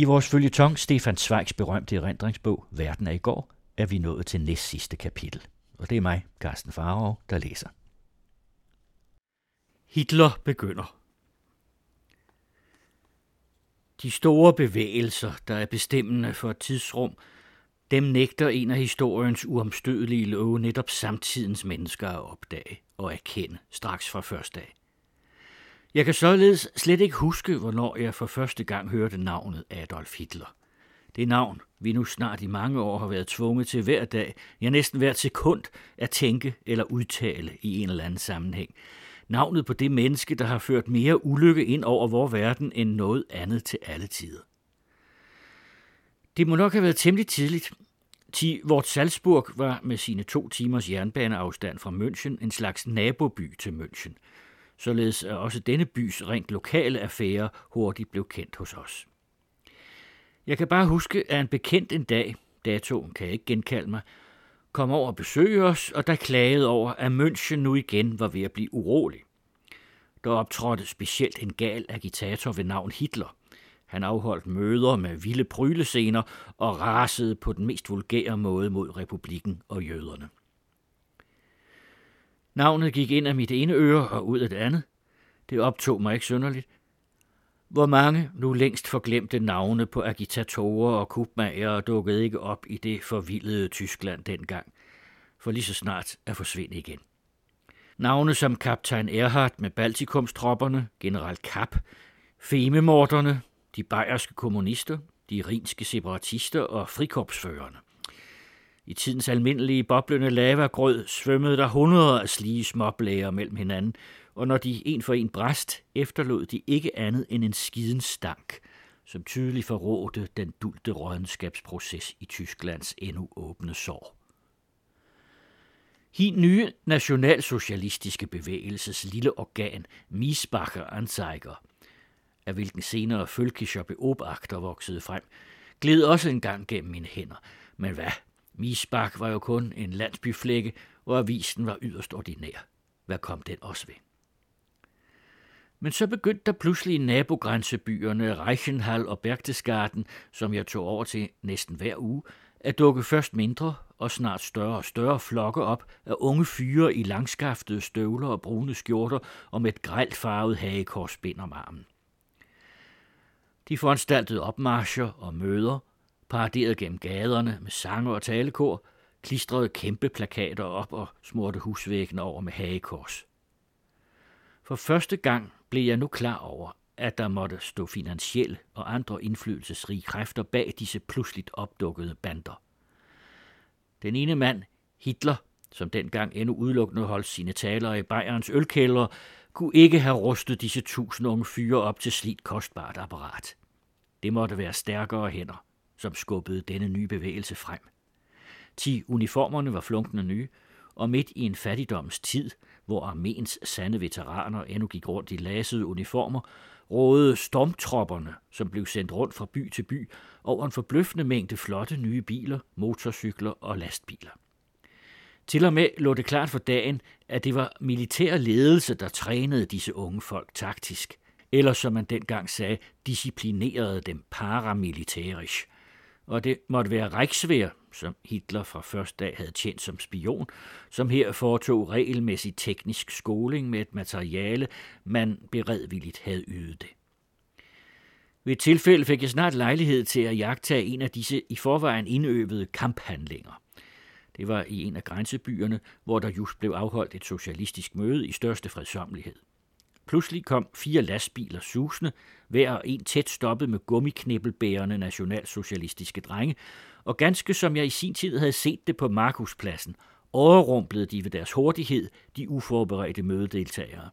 I vores følgetong Stefan Zweigs berømte erindringsbog Verden er i går, er vi nået til næst sidste kapitel. Og det er mig, Carsten Farov, der læser. Hitler begynder. De store bevægelser, der er bestemmende for et tidsrum, dem nægter en af historiens uomstødelige love netop samtidens mennesker at opdage og erkende straks fra første dag. Jeg kan således slet ikke huske, hvornår jeg for første gang hørte navnet Adolf Hitler. Det navn, vi nu snart i mange år har været tvunget til hver dag, ja næsten hvert sekund, at tænke eller udtale i en eller anden sammenhæng. Navnet på det menneske, der har ført mere ulykke ind over vores verden end noget andet til alle tider. Det må nok have været temmelig tidligt. Ti, Vort Salzburg var med sine to timers jernbaneafstand fra München en slags naboby til München – således at også denne bys rent lokale affære hurtigt blev kendt hos os. Jeg kan bare huske, at en bekendt en dag, datoen kan jeg ikke genkalde mig, kom over og besøge os, og der klagede over, at München nu igen var ved at blive urolig. Der optrådte specielt en gal agitator ved navn Hitler. Han afholdt møder med vilde prylescener og rasede på den mest vulgære måde mod republikken og jøderne. Navnet gik ind af mit ene øre og ud af det andet. Det optog mig ikke synderligt. Hvor mange nu længst forglemte navne på agitatorer og kubmager dukkede ikke op i det forvildede Tyskland dengang, for lige så snart at forsvinde igen. Navne som kaptajn Erhardt med Baltikumstropperne, general Kapp, Fememorderne, de bayerske kommunister, de rinske separatister og frikorpsførerne. I tidens almindelige boblende lavagrød svømmede der hundreder af slige småblæger mellem hinanden, og når de en for en bræst, efterlod de ikke andet end en skiden stank, som tydeligt forrådte den dulte rådenskabsproces i Tysklands endnu åbne sår. Hin nye nationalsocialistiske bevægelses lille organ, Miesbacher Anzeiger, af hvilken senere Völkischer Beobachter voksede frem, gled også engang gennem mine hænder. Men hvad, Misbak var jo kun en landsbyflække, og avisen var yderst ordinær. Hvad kom den også ved? Men så begyndte der pludselig i nabogrænsebyerne Reichenhall og Berchtesgaden, som jeg tog over til næsten hver uge, at dukke først mindre og snart større og større flokke op af unge fyre i langskaftede støvler og brune skjorter og med et grelt farvet hagekorsbind om armen. De foranstaltede opmarscher og møder, paraderede gennem gaderne med sange og talekor, klistrede kæmpe plakater op og smurte husvæggene over med hagekors. For første gang blev jeg nu klar over, at der måtte stå finansielle og andre indflydelsesrige kræfter bag disse pludseligt opdukkede bander. Den ene mand, Hitler, som dengang endnu udelukkende holdt sine taler i Bayerns ølkælder, kunne ikke have rustet disse tusind unge fyre op til slidt kostbart apparat. Det måtte være stærkere hænder som skubbede denne nye bevægelse frem. Ti uniformerne var flunkende nye, og midt i en fattigdoms tid, hvor arméens sande veteraner endnu gik rundt i lasede uniformer, rådede stormtropperne, som blev sendt rundt fra by til by, over en forbløffende mængde flotte nye biler, motorcykler og lastbiler. Til og med lå det klart for dagen, at det var militær ledelse, der trænede disse unge folk taktisk, eller som man dengang sagde, disciplinerede dem paramilitærisk – og det måtte være Reichswehr, som Hitler fra første dag havde tjent som spion, som her foretog regelmæssig teknisk skoling med et materiale, man beredvilligt havde ydet det. Ved et tilfælde fik jeg snart lejlighed til at jagtage en af disse i forvejen indøvede kamphandlinger. Det var i en af grænsebyerne, hvor der just blev afholdt et socialistisk møde i største fredsomlighed. Pludselig kom fire lastbiler susende, hver en tæt stoppet med gummiknibbelbærende nationalsocialistiske drenge, og ganske som jeg i sin tid havde set det på Markuspladsen, overrumplede de ved deres hurtighed de uforberedte mødedeltagere.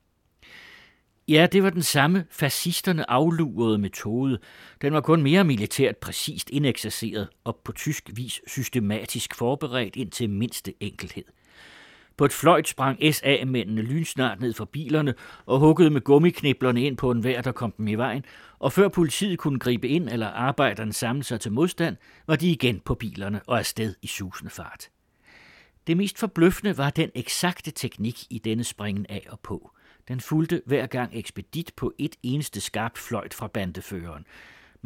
Ja, det var den samme fascisterne aflurede metode. Den var kun mere militært præcist indeksasseret og på tysk vis systematisk forberedt ind til mindste enkelhed. På et fløjt sprang SA-mændene lynsnart ned fra bilerne og huggede med gummikniblerne ind på en vær, der kom dem i vejen, og før politiet kunne gribe ind eller arbejderne samle sig til modstand, var de igen på bilerne og afsted i susende fart. Det mest forbløffende var den eksakte teknik i denne springen af og på. Den fulgte hver gang ekspedit på et eneste skarpt fløjt fra bandeføreren.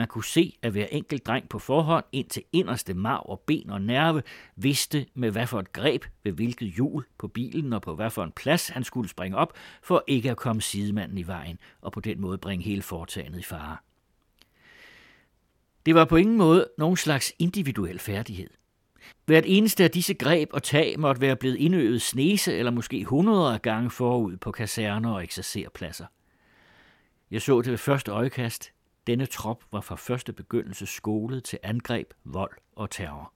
Man kunne se, at hver enkelt dreng på forhånd ind til inderste marv og ben og nerve vidste med hvad for et greb ved hvilket hjul på bilen og på hvad for en plads han skulle springe op, for ikke at komme sidemanden i vejen og på den måde bringe hele foretagendet i fare. Det var på ingen måde nogen slags individuel færdighed. Hvert eneste af disse greb og tag måtte være blevet indøvet snese eller måske hundrede af gange forud på kaserner og eksercerpladser. Jeg så det ved første øjekast. Denne trop var fra første begyndelse skolet til angreb, vold og terror.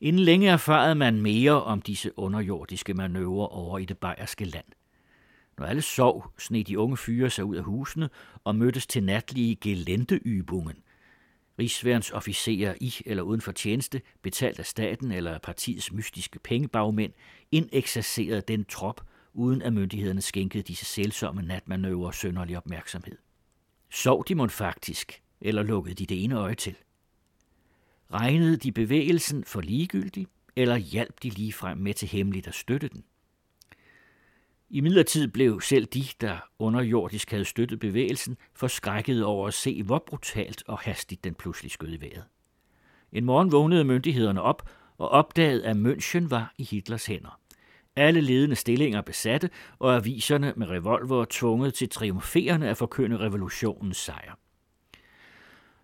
Inden længe erfarede man mere om disse underjordiske manøvrer over i det bayerske land. Når alle sov, sned de unge fyre sig ud af husene og mødtes til natlige gelenteybungen. Rigsværens officerer i eller uden for tjeneste, betalt af staten eller af partiets mystiske pengebagmænd, indeksercerede den trop, uden at myndighederne skænkede disse selvsomme natmanøvrer sønderlig opmærksomhed. Sov de mon faktisk, eller lukkede de det ene øje til? Regnede de bevægelsen for ligegyldig, eller hjalp de lige frem med til hemmeligt at støtte den? I midlertid blev selv de, der underjordisk havde støttet bevægelsen, forskrækket over at se, hvor brutalt og hastigt den pludselig skød i vejret. En morgen vågnede myndighederne op og opdagede, at München var i Hitlers hænder. Alle ledende stillinger besatte, og aviserne med revolver tvunget til triumferende at forkynde revolutionens sejr.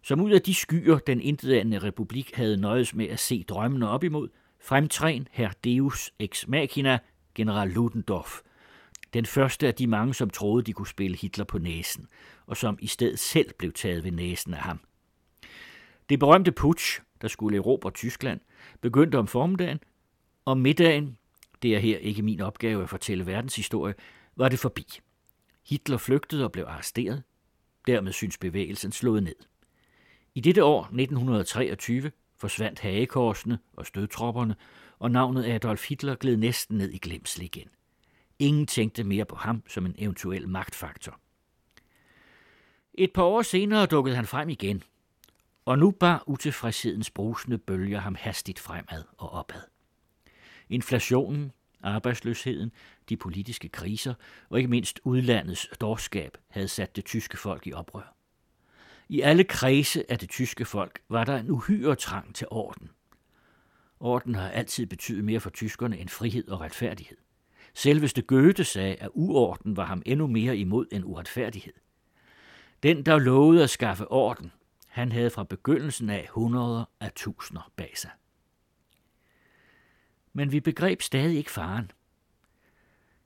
Som ud af de skyer, den intetanende republik havde nøjes med at se drømmene op imod, fremtræn herr Deus ex machina, general Ludendorff, den første af de mange, som troede, de kunne spille Hitler på næsen, og som i stedet selv blev taget ved næsen af ham. Det berømte putsch, der skulle erobre Tyskland, begyndte om formiddagen, og middagen, det er her ikke min opgave at fortælle verdenshistorie, var det forbi. Hitler flygtede og blev arresteret. Dermed synes bevægelsen slået ned. I dette år, 1923, forsvandt hagekorsene og stødtropperne, og navnet Adolf Hitler gled næsten ned i glemsel igen. Ingen tænkte mere på ham som en eventuel magtfaktor. Et par år senere dukkede han frem igen, og nu bar utilfredshedens brusende bølger ham hastigt fremad og opad. Inflationen, arbejdsløsheden, de politiske kriser og ikke mindst udlandets dårskab havde sat det tyske folk i oprør. I alle kredse af det tyske folk var der en uhyre trang til orden. Orden har altid betydet mere for tyskerne end frihed og retfærdighed. Selveste Goethe sagde, at uorden var ham endnu mere imod end uretfærdighed. Den, der lovede at skaffe orden, han havde fra begyndelsen af hundreder af tusinder bag sig. Men vi begreb stadig ikke faren.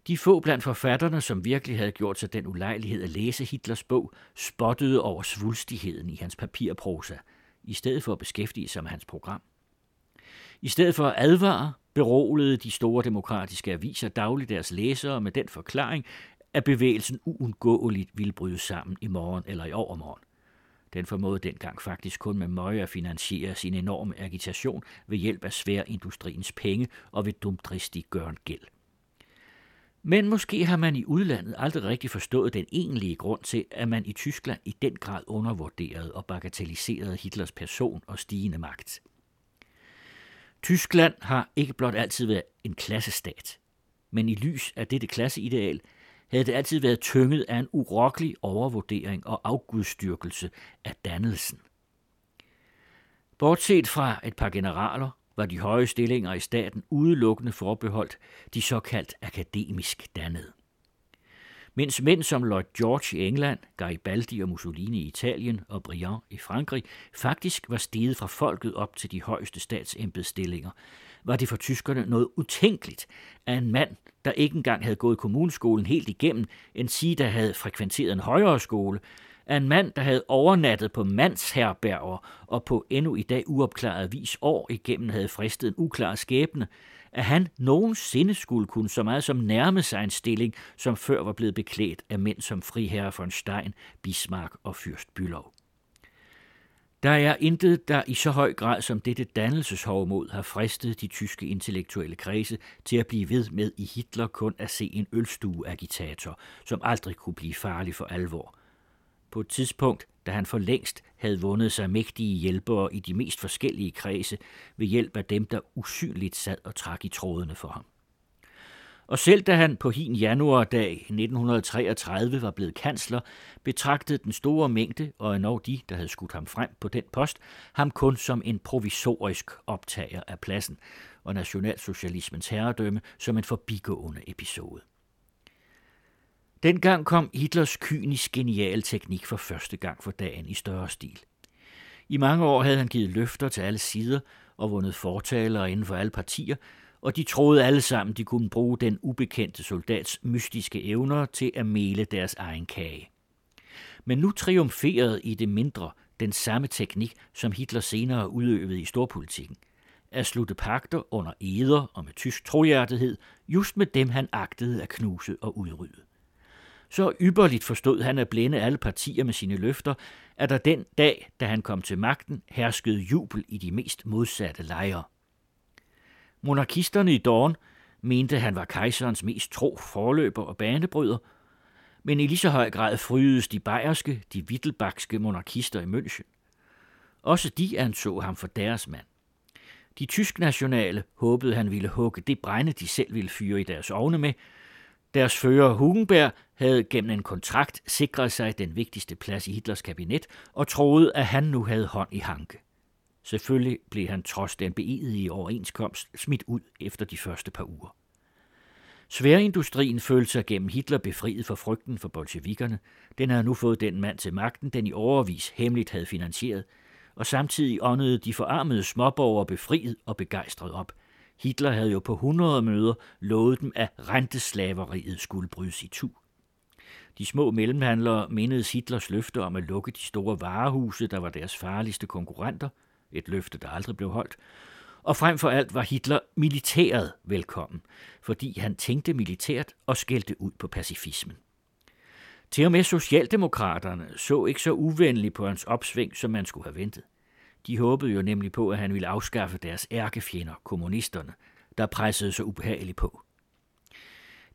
De få blandt forfatterne, som virkelig havde gjort sig den ulejlighed at læse Hitlers bog, spottede over svulstigheden i hans papirprosa, i stedet for at beskæftige sig med hans program. I stedet for at advare, beroligede de store demokratiske aviser dagligt deres læsere med den forklaring, at bevægelsen uundgåeligt ville bryde sammen i morgen eller i overmorgen. Den formåede dengang faktisk kun med møje at finansiere sin enorme agitation ved hjælp af sværindustriens penge og ved dumdristig gøren gæld. Men måske har man i udlandet aldrig rigtig forstået den egentlige grund til, at man i Tyskland i den grad undervurderede og bagatelliserede Hitlers person og stigende magt. Tyskland har ikke blot altid været en klassestat, men i lys af dette klasseideal havde det altid været tynget af en urokkelig overvurdering og afgudstyrkelse af dannelsen. Bortset fra et par generaler var de høje stillinger i staten udelukkende forbeholdt de såkaldt akademisk dannede mens mænd som Lloyd George i England, Garibaldi og Mussolini i Italien og Briand i Frankrig faktisk var steget fra folket op til de højeste statsembedstillinger, var det for tyskerne noget utænkeligt, at en mand, der ikke engang havde gået kommunskolen helt igennem, en sige, der havde frekventeret en højere skole, af en mand, der havde overnattet på mandsherberger og på endnu i dag uopklaret vis år igennem havde fristet en uklar skæbne, at han nogensinde skulle kunne så meget som nærme sig en stilling, som før var blevet beklædt af mænd som friherre von Stein, Bismarck og Fyrst Bülow. Der er intet, der i så høj grad som dette dannelseshovmod har fristet de tyske intellektuelle kredse til at blive ved med i Hitler kun at se en ølstueagitator, som aldrig kunne blive farlig for alvor. På et tidspunkt da han for længst havde vundet sig mægtige hjælpere i de mest forskellige kredse ved hjælp af dem, der usynligt sad og trak i trådene for ham. Og selv da han på hin januardag 1933 var blevet kansler, betragtede den store mængde, og endnu de, der havde skudt ham frem på den post, ham kun som en provisorisk optager af pladsen, og nationalsocialismens herredømme som en forbigående episode. Dengang kom Hitlers kynisk geniale teknik for første gang for dagen i større stil. I mange år havde han givet løfter til alle sider og vundet fortalere inden for alle partier, og de troede alle sammen, de kunne bruge den ubekendte soldats mystiske evner til at mele deres egen kage. Men nu triumferede i det mindre den samme teknik, som Hitler senere udøvede i storpolitikken. At slutte pakter under eder og med tysk trohjertighed, just med dem han agtede at knuse og udrydde. Så ypperligt forstod han at blænde alle partier med sine løfter, at der den dag, da han kom til magten, herskede jubel i de mest modsatte lejre. Monarkisterne i Dorn mente, han var kejserens mest tro forløber og banebryder, men i lige så høj grad frydes de bayerske, de wittelbachske monarkister i München. Også de anså ham for deres mand. De tysk nationale håbede, han ville hugge det brænde, de selv ville fyre i deres ovne med, deres fører Hugenberg havde gennem en kontrakt sikret sig den vigtigste plads i Hitlers kabinet og troede, at han nu havde hånd i hanke. Selvfølgelig blev han trods den beedige overenskomst smidt ud efter de første par uger. Sværindustrien følte sig gennem Hitler befriet for frygten for bolsjevikkerne. Den havde nu fået den mand til magten, den i overvis hemmeligt havde finansieret, og samtidig åndede de forarmede småborgere befriet og begejstret op. Hitler havde jo på 100 møder lovet dem, at renteslaveriet skulle brydes i tu. De små mellemhandlere mindedes Hitlers løfte om at lukke de store varehuse, der var deres farligste konkurrenter, et løfte, der aldrig blev holdt, og frem for alt var Hitler militæret velkommen, fordi han tænkte militært og skældte ud på pacifismen. Til og med Socialdemokraterne så ikke så uvenligt på hans opsving, som man skulle have ventet. De håbede jo nemlig på, at han ville afskaffe deres ærkefjender, kommunisterne, der pressede så ubehageligt på.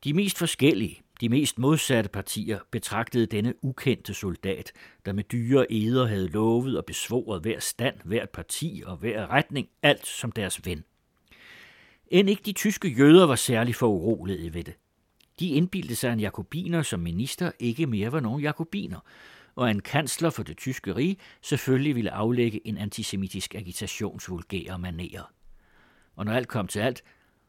De mest forskellige, de mest modsatte partier betragtede denne ukendte soldat, der med dyre eder havde lovet og besvoret hver stand, hvert parti og hver retning, alt som deres ven. End ikke de tyske jøder var særlig for urolige ved det. De indbildte sig, en jakobiner som minister ikke mere var nogen jakobiner, og en kansler for det tyske rige selvfølgelig ville aflægge en antisemitisk agitationsvulgære manerer. Og når alt kom til alt,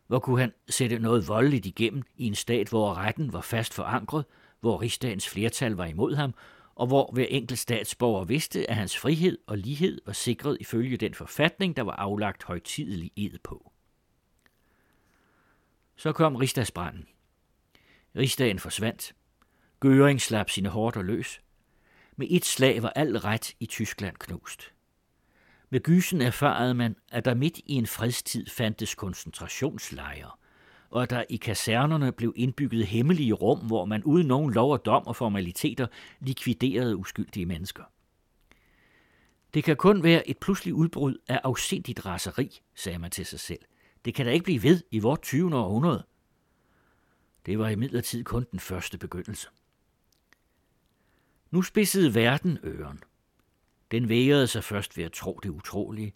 hvor kunne han sætte noget voldeligt igennem i en stat, hvor retten var fast forankret, hvor rigsdagens flertal var imod ham, og hvor hver enkelt statsborger vidste, at hans frihed og lighed var sikret ifølge den forfatning, der var aflagt højtidelig ed på. Så kom rigsdagsbranden. Rigsdagen forsvandt. Gøring slap sine hårdt og løs. Med et slag var al ret i Tyskland knust. Med gysen erfarede man, at der midt i en fredstid fandtes koncentrationslejre, og at der i kasernerne blev indbygget hemmelige rum, hvor man uden nogen lov og dom og formaliteter likviderede uskyldige mennesker. Det kan kun være et pludseligt udbrud af afsindigt raseri, sagde man til sig selv. Det kan da ikke blive ved i vort 20. århundrede. Det var imidlertid kun den første begyndelse. Nu spidsede verden øren. Den vægrede sig først ved at tro det utrolige,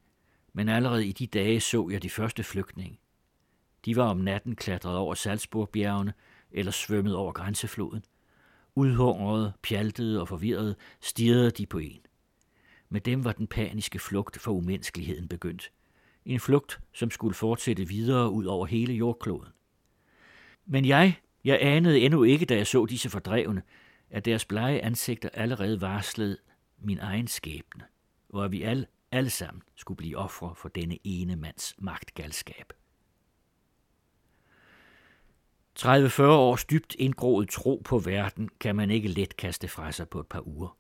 men allerede i de dage så jeg de første flygtninge. De var om natten klatret over Salzburgbjergene eller svømmet over grænsefloden. Udhungrede, pjaltede og forvirrede stirrede de på en. Med dem var den paniske flugt for umenneskeligheden begyndt. En flugt, som skulle fortsætte videre ud over hele jordkloden. Men jeg, jeg anede endnu ikke, da jeg så disse fordrevne, at deres blege ansigter allerede varslede min egen skæbne, og at vi alle, alle sammen skulle blive ofre for denne ene mands magtgalskab. 30-40 års dybt indgroet tro på verden kan man ikke let kaste fra sig på et par uger.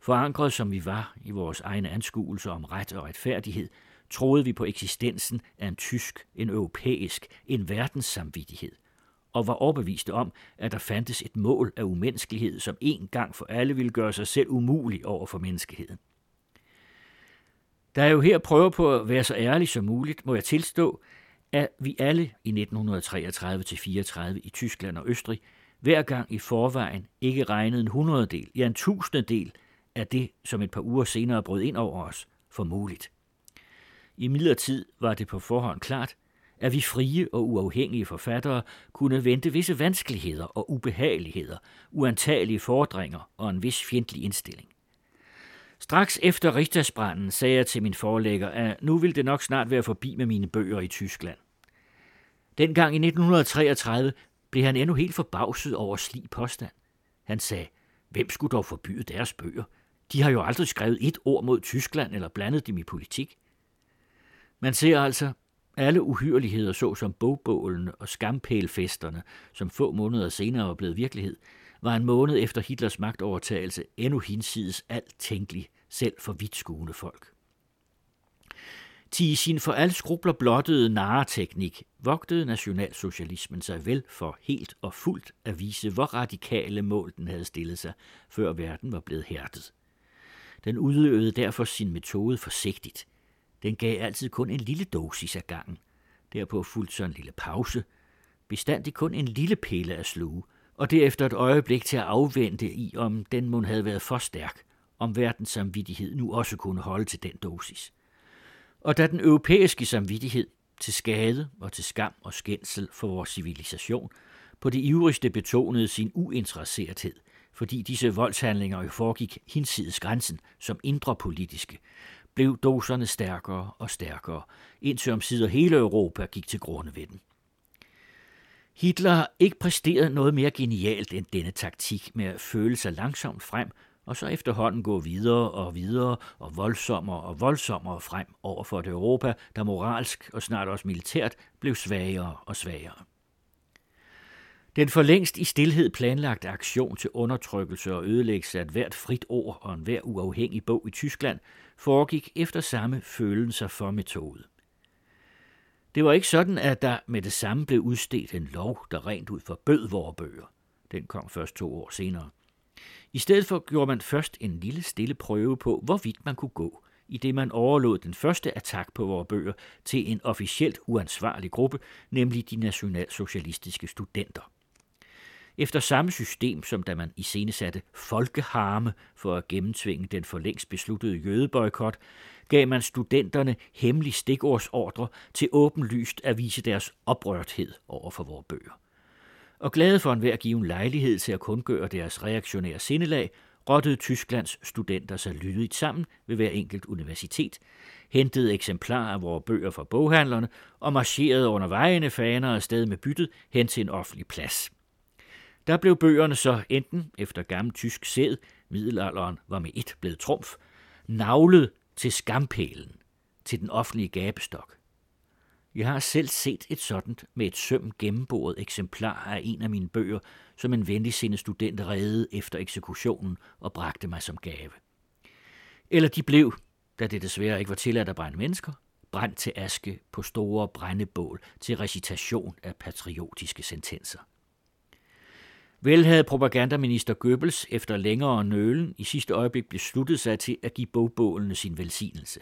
Forankret som vi var i vores egne anskuelser om ret og retfærdighed, troede vi på eksistensen af en tysk, en europæisk, en verdenssamvittighed, og var overbeviste om, at der fandtes et mål af umenneskelighed, som en gang for alle ville gøre sig selv umulig over for menneskeheden. Da jeg jo her prøver på at være så ærlig som muligt, må jeg tilstå, at vi alle i 1933-34 i Tyskland og Østrig hver gang i forvejen ikke regnede en hundrededel, ja en tusindedel af det, som et par uger senere brød ind over os, for muligt. I midlertid var det på forhånd klart, at vi frie og uafhængige forfattere kunne vente visse vanskeligheder og ubehageligheder, uantagelige fordringer og en vis fjendtlig indstilling. Straks efter Richtersbranden sagde jeg til min forlægger, at nu ville det nok snart være forbi med mine bøger i Tyskland. Dengang i 1933 blev han endnu helt forbavset over slig påstand. Han sagde, hvem skulle dog forbyde deres bøger? De har jo aldrig skrevet et ord mod Tyskland eller blandet dem i politik. Man ser altså alle uhyreligheder, såsom bogbålene og skampælfesterne, som få måneder senere var blevet virkelighed, var en måned efter Hitlers magtovertagelse endnu hinsides alt tænkelig, selv for vidtskuende folk. Til i sin for alle skrubler blottede narreteknik vogtede nationalsocialismen sig vel for helt og fuldt at vise, hvor radikale mål den havde stillet sig, før verden var blevet hærdet. Den udøvede derfor sin metode forsigtigt. Den gav altid kun en lille dosis af gangen. Derpå fulgte så en lille pause, bestandig kun en lille pille at sluge, og derefter et øjeblik til at afvente i, om den mund havde været for stærk, om verdens samvittighed nu også kunne holde til den dosis. Og da den europæiske samvittighed, til skade og til skam og skændsel for vores civilisation, på det ivrigste betonede sin uinteresserethed, fordi disse voldshandlinger jo foregik hinsides grænsen som indre politiske, blev doserne stærkere og stærkere, indtil omsider hele Europa gik til grunde ved den. Hitler har ikke præsteret noget mere genialt end denne taktik med at føle sig langsomt frem, og så efterhånden gå videre og videre og voldsommere og voldsommere frem over for et Europa, der moralsk og snart også militært blev svagere og svagere. Den for længst i stillhed planlagte aktion til undertrykkelse og ødelæggelse af hvert frit ord og enhver uafhængig bog i Tyskland foregik efter samme følelser for metode. Det var ikke sådan, at der med det samme blev udstedt en lov, der rent ud forbød vores bøger. Den kom først to år senere. I stedet for gjorde man først en lille stille prøve på, hvorvidt man kunne gå, i det man overlod den første attack på vores bøger til en officielt uansvarlig gruppe, nemlig de nationalsocialistiske studenter. Efter samme system, som da man iscenesatte folkeharme for at gennemtvinge den for længst besluttede jødeboykot, gav man studenterne hemmelig stikordsordre til åbenlyst at vise deres oprørthed over for vores bøger. Og glade for enhver given lejlighed til at kundgøre deres reaktionære sindelag, rottede Tysklands studenter sig lydigt sammen ved hver enkelt universitet, hentede eksemplarer af vores bøger fra boghandlerne og marcherede under vejene faner afsted med byttet hen til en offentlig plads. Der blev bøgerne så enten efter gammel tysk sæd, middelalderen var med et blevet trumf, navlet til skampælen, til den offentlige gabestok. Jeg har selv set et sådan med et søm gennemboret eksemplar af en af mine bøger, som en venligsindet student redde efter eksekutionen og bragte mig som gave. Eller de blev, da det desværre ikke var tilladt at brænde mennesker, brændt til aske på store brændebål til recitation af patriotiske sentenser. Vel havde propagandaminister Goebbels efter længere nølen i sidste øjeblik besluttet sig til at give bogbålene sin velsignelse.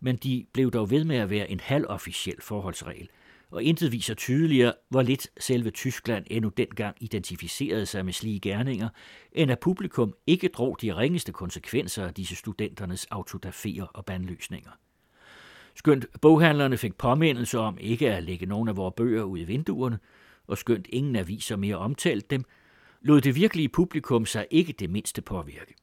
Men de blev dog ved med at være en halvofficiel forholdsregel, og intet viser tydeligere, hvor lidt selve Tyskland endnu dengang identificerede sig med slige gerninger, end at publikum ikke drog de ringeste konsekvenser af disse studenternes autodafier og bandløsninger. Skønt boghandlerne fik påmindelse om ikke at lægge nogen af vores bøger ud i vinduerne, og skønt ingen aviser mere omtalte dem, lod det virkelige publikum sig ikke det mindste påvirke.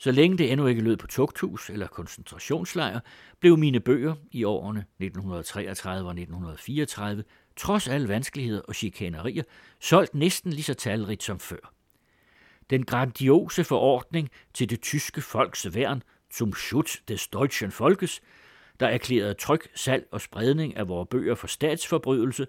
Så længe det endnu ikke lød på tugthus eller koncentrationslejr, blev mine bøger i årene 1933 og 1934, trods alle vanskeligheder og chikanerier, solgt næsten lige så talrigt som før. Den grandiose forordning til det tyske folks værn, zum Schutz des deutschen Volkes, der erklærede tryk, salg og spredning af vores bøger for statsforbrydelse,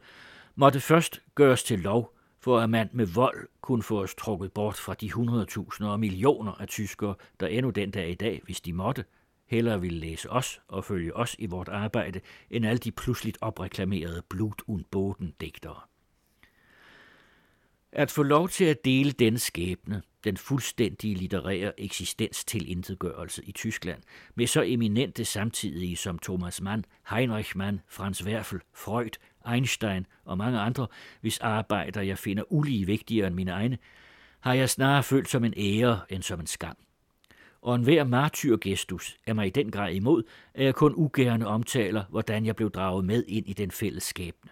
måtte først gøres til lov for at man med vold kunne få os trukket bort fra de 100.000 og millioner af tyskere, der endnu den dag i dag, hvis de måtte, hellere ville læse os og følge os i vort arbejde, end alle de pludseligt opreklamerede Blut und Boden digtere. At få lov til at dele den skæbne, den fuldstændige litterære eksistens til intetgørelse i Tyskland, med så eminente samtidige som Thomas Mann, Heinrich Mann, Franz Werfel, Freud, Einstein og mange andre, hvis arbejder jeg finder ulige vigtigere end mine egne, har jeg snarere følt som en ære end som en skam. og enhver martyrgestus er mig i den grad imod, at jeg kun ugerne omtaler, hvordan jeg blev draget med ind i den fælles skæbne.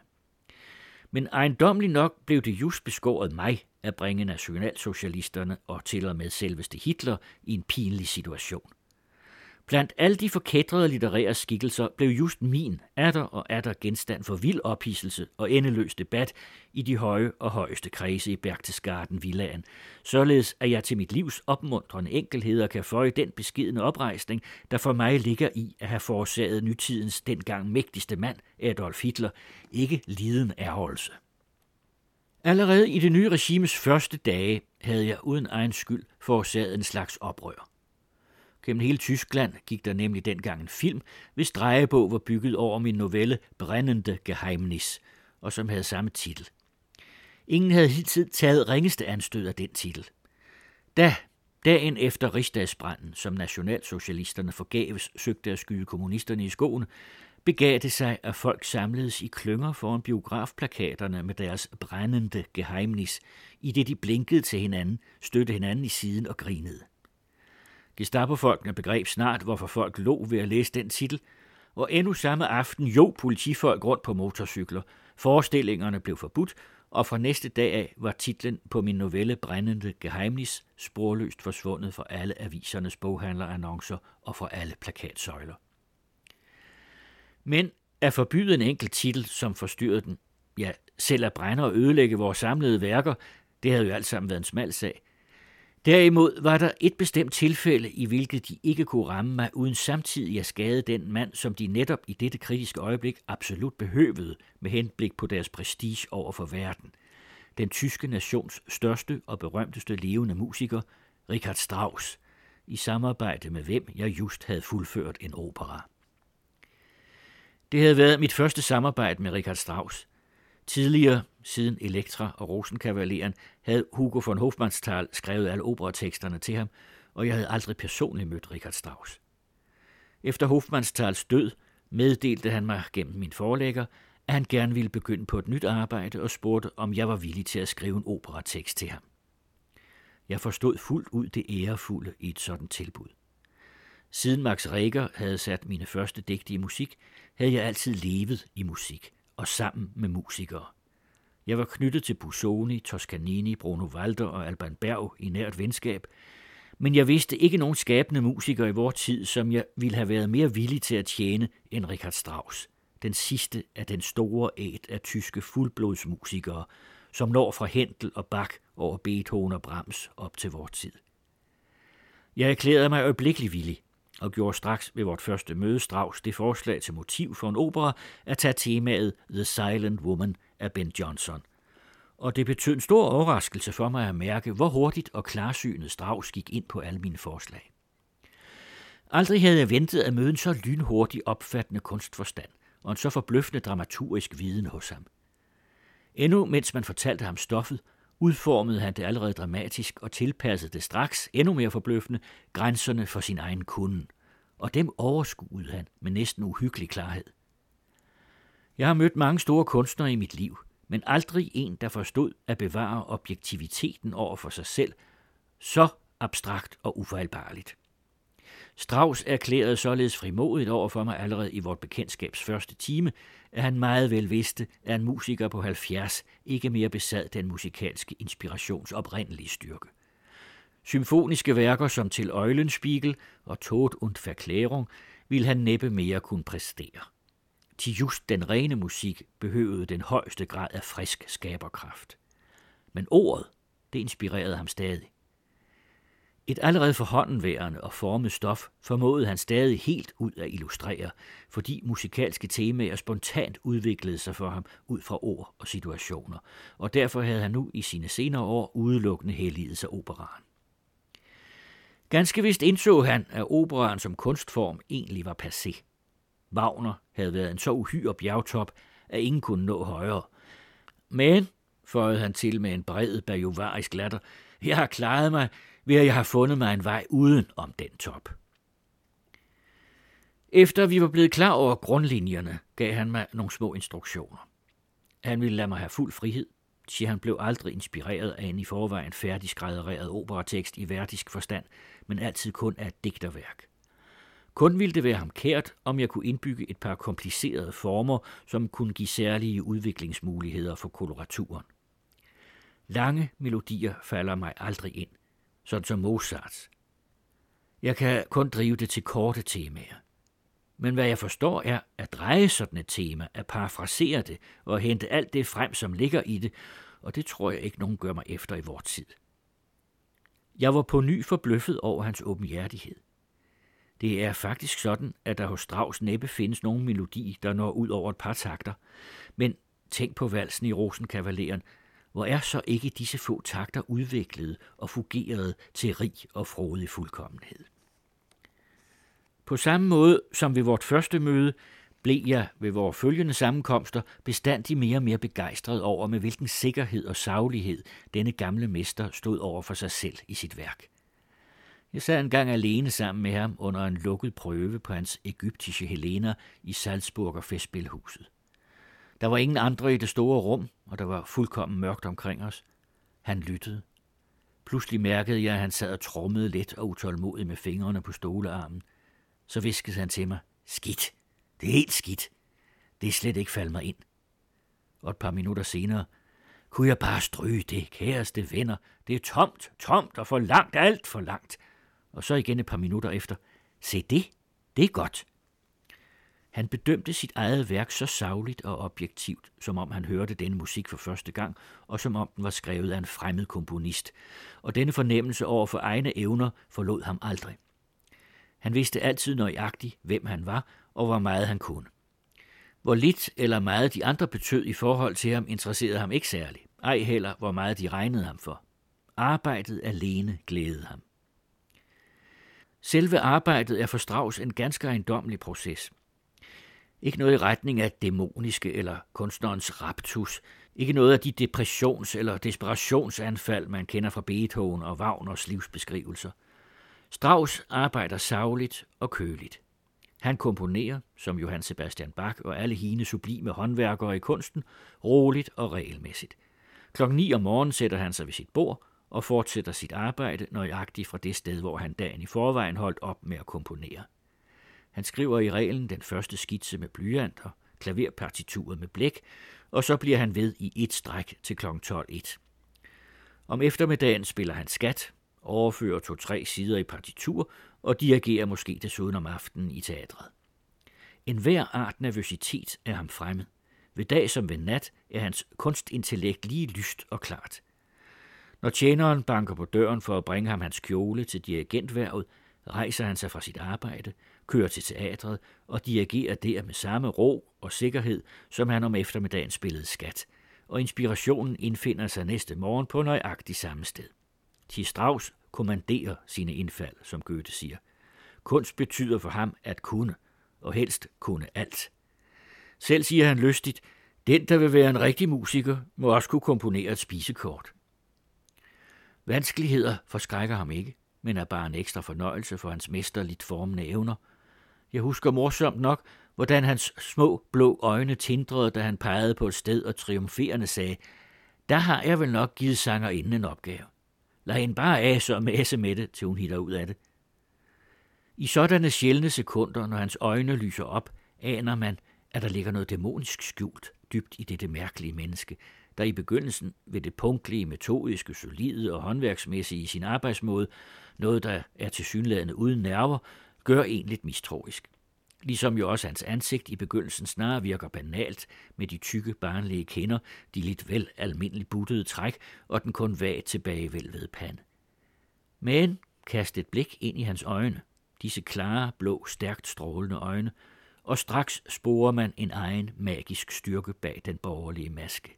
Men ejendomlig nok blev det just beskåret mig at bringe nationalsocialisterne og til og med selveste Hitler i en pinlig situation. Blandt alle de forkædrede litterære skikkelser blev just min atter og atter genstand for vild ophidselse og endeløs debat i de høje og højeste kredse i Berchtesgaden Villaen, således at jeg til mit livs opmuntrende enkelheder kan føje den beskidende oprejsning, der for mig ligger i at have forårsaget nytidens dengang mægtigste mand, Adolf Hitler, ikke liden erholdelse. Allerede i det nye regimes første dage havde jeg uden egen skyld forårsaget en slags oprør. Gennem hele Tyskland gik der nemlig dengang en film, hvis drejebog var bygget over min novelle Brændende Geheimnis, og som havde samme titel. Ingen havde hidtil taget ringeste anstød af den titel. Da, dagen efter rigsdagsbranden, som nationalsocialisterne forgæves søgte at skyde kommunisterne i skoen, begav det sig, at folk samledes i klynger foran biografplakaterne med deres brændende geheimnis, i det de blinkede til hinanden, støttede hinanden i siden og grinede. Gestapo-folkene begreb snart, hvorfor folk lå ved at læse den titel, og endnu samme aften jo politifolk rundt på motorcykler. Forestillingerne blev forbudt, og fra næste dag af var titlen på min novelle Brændende Geheimnis sporløst forsvundet fra alle avisernes boghandlerannoncer og fra alle plakatsøjler. Men at forbyde en enkelt titel, som forstyrrede den, ja, selv at brænde og ødelægge vores samlede værker, det havde jo alt sammen været en smal sag. Derimod var der et bestemt tilfælde, i hvilket de ikke kunne ramme mig, uden samtidig at skade den mand, som de netop i dette kritiske øjeblik absolut behøvede med henblik på deres prestige over for verden. Den tyske nations største og berømteste levende musiker, Richard Strauss, i samarbejde med hvem jeg just havde fuldført en opera. Det havde været mit første samarbejde med Richard Strauss. Tidligere, siden Elektra og Rosenkavaleren, havde Hugo von Hofmannsthal skrevet alle operateksterne til ham, og jeg havde aldrig personligt mødt Richard Strauss. Efter Hofmannsthals død meddelte han mig gennem min forlægger, at han gerne ville begynde på et nyt arbejde og spurgte, om jeg var villig til at skrive en operatekst til ham. Jeg forstod fuldt ud det ærefulde i et sådan tilbud. Siden Max Reger havde sat mine første digte i musik, havde jeg altid levet i musik og sammen med musikere. Jeg var knyttet til Busoni, Toscanini, Bruno Walter og Alban Berg i nært venskab, men jeg vidste ikke nogen skabende musikere i vor tid, som jeg ville have været mere villig til at tjene end Richard Strauss, den sidste af den store æt af tyske fuldblodsmusikere, som når fra Hentel og Bach over Beethoven og Brahms op til vor tid. Jeg erklærede mig øjeblikkelig villig, og gjorde straks ved vort første møde Strauss det forslag til motiv for en opera at tage temaet The Silent Woman af Ben Johnson. Og det betød en stor overraskelse for mig at mærke, hvor hurtigt og klarsynet Strauss gik ind på alle mine forslag. Aldrig havde jeg ventet at møde en så lynhurtig opfattende kunstforstand og en så forbløffende dramaturgisk viden hos ham. Endnu mens man fortalte ham stoffet, udformede han det allerede dramatisk og tilpassede det straks, endnu mere forbløffende, grænserne for sin egen kunde. Og dem overskuede han med næsten uhyggelig klarhed. Jeg har mødt mange store kunstnere i mit liv, men aldrig en, der forstod at bevare objektiviteten over for sig selv, så abstrakt og ufejlbarligt. Strauss erklærede således frimodigt over for mig allerede i vort bekendtskabs første time, at han meget vel vidste, at en musiker på 70 ikke mere besad den musikalske inspirations oprindelige styrke. Symfoniske værker som til Eulenspiegel og Tod und Verklärung ville han næppe mere kunne præstere. Til just den rene musik behøvede den højeste grad af frisk skaberkraft. Men ordet, det inspirerede ham stadig. Et allerede forhåndenværende og formet stof formåede han stadig helt ud at illustrere, fordi musikalske temaer spontant udviklede sig for ham ud fra ord og situationer, og derfor havde han nu i sine senere år udelukkende helliget sig operaen. Ganske vist indså han, at operaen som kunstform egentlig var passé. Wagner havde været en så uhyre bjergtop, at ingen kunne nå højere. Men, føjede han til med en bred bajovarisk latter, jeg har klaret mig, ved at jeg har fundet mig en vej uden om den top. Efter vi var blevet klar over grundlinjerne, gav han mig nogle små instruktioner. Han ville lade mig have fuld frihed. siger han blev aldrig inspireret af en i forvejen færdigskræddereret operatekst i værdisk forstand, men altid kun af et digterværk. Kun ville det være ham kært, om jeg kunne indbygge et par komplicerede former, som kunne give særlige udviklingsmuligheder for koloraturen. Lange melodier falder mig aldrig ind, sådan som Mozarts. Jeg kan kun drive det til korte temaer. Men hvad jeg forstår er at dreje sådan et tema, at parafrasere det og hente alt det frem, som ligger i det, og det tror jeg ikke nogen gør mig efter i vor tid. Jeg var på ny forbløffet over hans åbenhjertighed. Det er faktisk sådan, at der hos Strauss næppe findes nogen melodi, der når ud over et par takter. Men tænk på valsen i Rosenkavaleren. Hvor er så ikke disse få takter udviklet og fungerede til rig og frodig fuldkommenhed? På samme måde som ved vort første møde, blev jeg ved vores følgende sammenkomster bestandig mere og mere begejstret over, med hvilken sikkerhed og saglighed denne gamle mester stod over for sig selv i sit værk. Jeg sad engang alene sammen med ham under en lukket prøve på hans egyptiske Helena i Salzburger festspilhuset. Der var ingen andre i det store rum, og der var fuldkommen mørkt omkring os. Han lyttede. Pludselig mærkede jeg, at han sad og trommede let og utålmodigt med fingrene på stolearmen. Så viskede han til mig, skidt, det er helt skidt. Det er slet ikke faldet mig ind. Og et par minutter senere, kunne jeg bare stryge det, kæreste venner. Det er tomt, tomt og for langt, alt for langt og så igen et par minutter efter. Se det, det er godt. Han bedømte sit eget værk så savligt og objektivt, som om han hørte denne musik for første gang, og som om den var skrevet af en fremmed komponist. Og denne fornemmelse over for egne evner forlod ham aldrig. Han vidste altid nøjagtigt, hvem han var, og hvor meget han kunne. Hvor lidt eller meget de andre betød i forhold til ham, interesserede ham ikke særligt. Ej heller, hvor meget de regnede ham for. Arbejdet alene glædede ham. Selve arbejdet er for Strauss en ganske ejendommelig proces. Ikke noget i retning af dæmoniske eller kunstnerens raptus. Ikke noget af de depressions- eller desperationsanfald, man kender fra Beethoven og Wagners livsbeskrivelser. Strauss arbejder savligt og køligt. Han komponerer, som Johann Sebastian Bach og alle hine sublime håndværkere i kunsten, roligt og regelmæssigt. Klokken 9 om morgenen sætter han sig ved sit bord og fortsætter sit arbejde nøjagtigt fra det sted, hvor han dagen i forvejen holdt op med at komponere. Han skriver i reglen den første skitse med blyant og klaverpartituret med blæk, og så bliver han ved i et stræk til kl. 12.1. Om eftermiddagen spiller han skat, overfører to-tre sider i partitur og dirigerer måske desuden om aftenen i teatret. En hver art nervøsitet er ham fremmed. Ved dag som ved nat er hans kunstintellekt lige lyst og klart. Når tjeneren banker på døren for at bringe ham hans kjole til dirigentværvet, rejser han sig fra sit arbejde, kører til teatret og dirigerer der med samme ro og sikkerhed, som han om eftermiddagen spillede skat. Og inspirationen indfinder sig næste morgen på nøjagtig samme sted. T. Strauss kommanderer sine indfald, som Goethe siger. Kunst betyder for ham at kunne, og helst kunne alt. Selv siger han lystigt, den, der vil være en rigtig musiker, må også kunne komponere et spisekort. Vanskeligheder forskrækker ham ikke, men er bare en ekstra fornøjelse for hans mesterligt formende evner. Jeg husker morsomt nok, hvordan hans små blå øjne tindrede, da han pegede på et sted og triumferende sagde, der har jeg vel nok givet sanger inden en opgave. Lad hende bare af så æse med det, til hun hitter ud af det. I sådanne sjældne sekunder, når hans øjne lyser op, aner man, at der ligger noget dæmonisk skjult dybt i dette mærkelige menneske, der i begyndelsen ved det punktlige, metodiske, solide og håndværksmæssige i sin arbejdsmåde, noget der er tilsyneladende uden nerver, gør en lidt mistroisk. Ligesom jo også hans ansigt i begyndelsen snarere virker banalt med de tykke, barnlige kinder, de lidt vel almindeligt buttede træk og den kun vagt tilbagevælvede pande. Men kast et blik ind i hans øjne, disse klare, blå, stærkt strålende øjne, og straks sporer man en egen magisk styrke bag den borgerlige maske.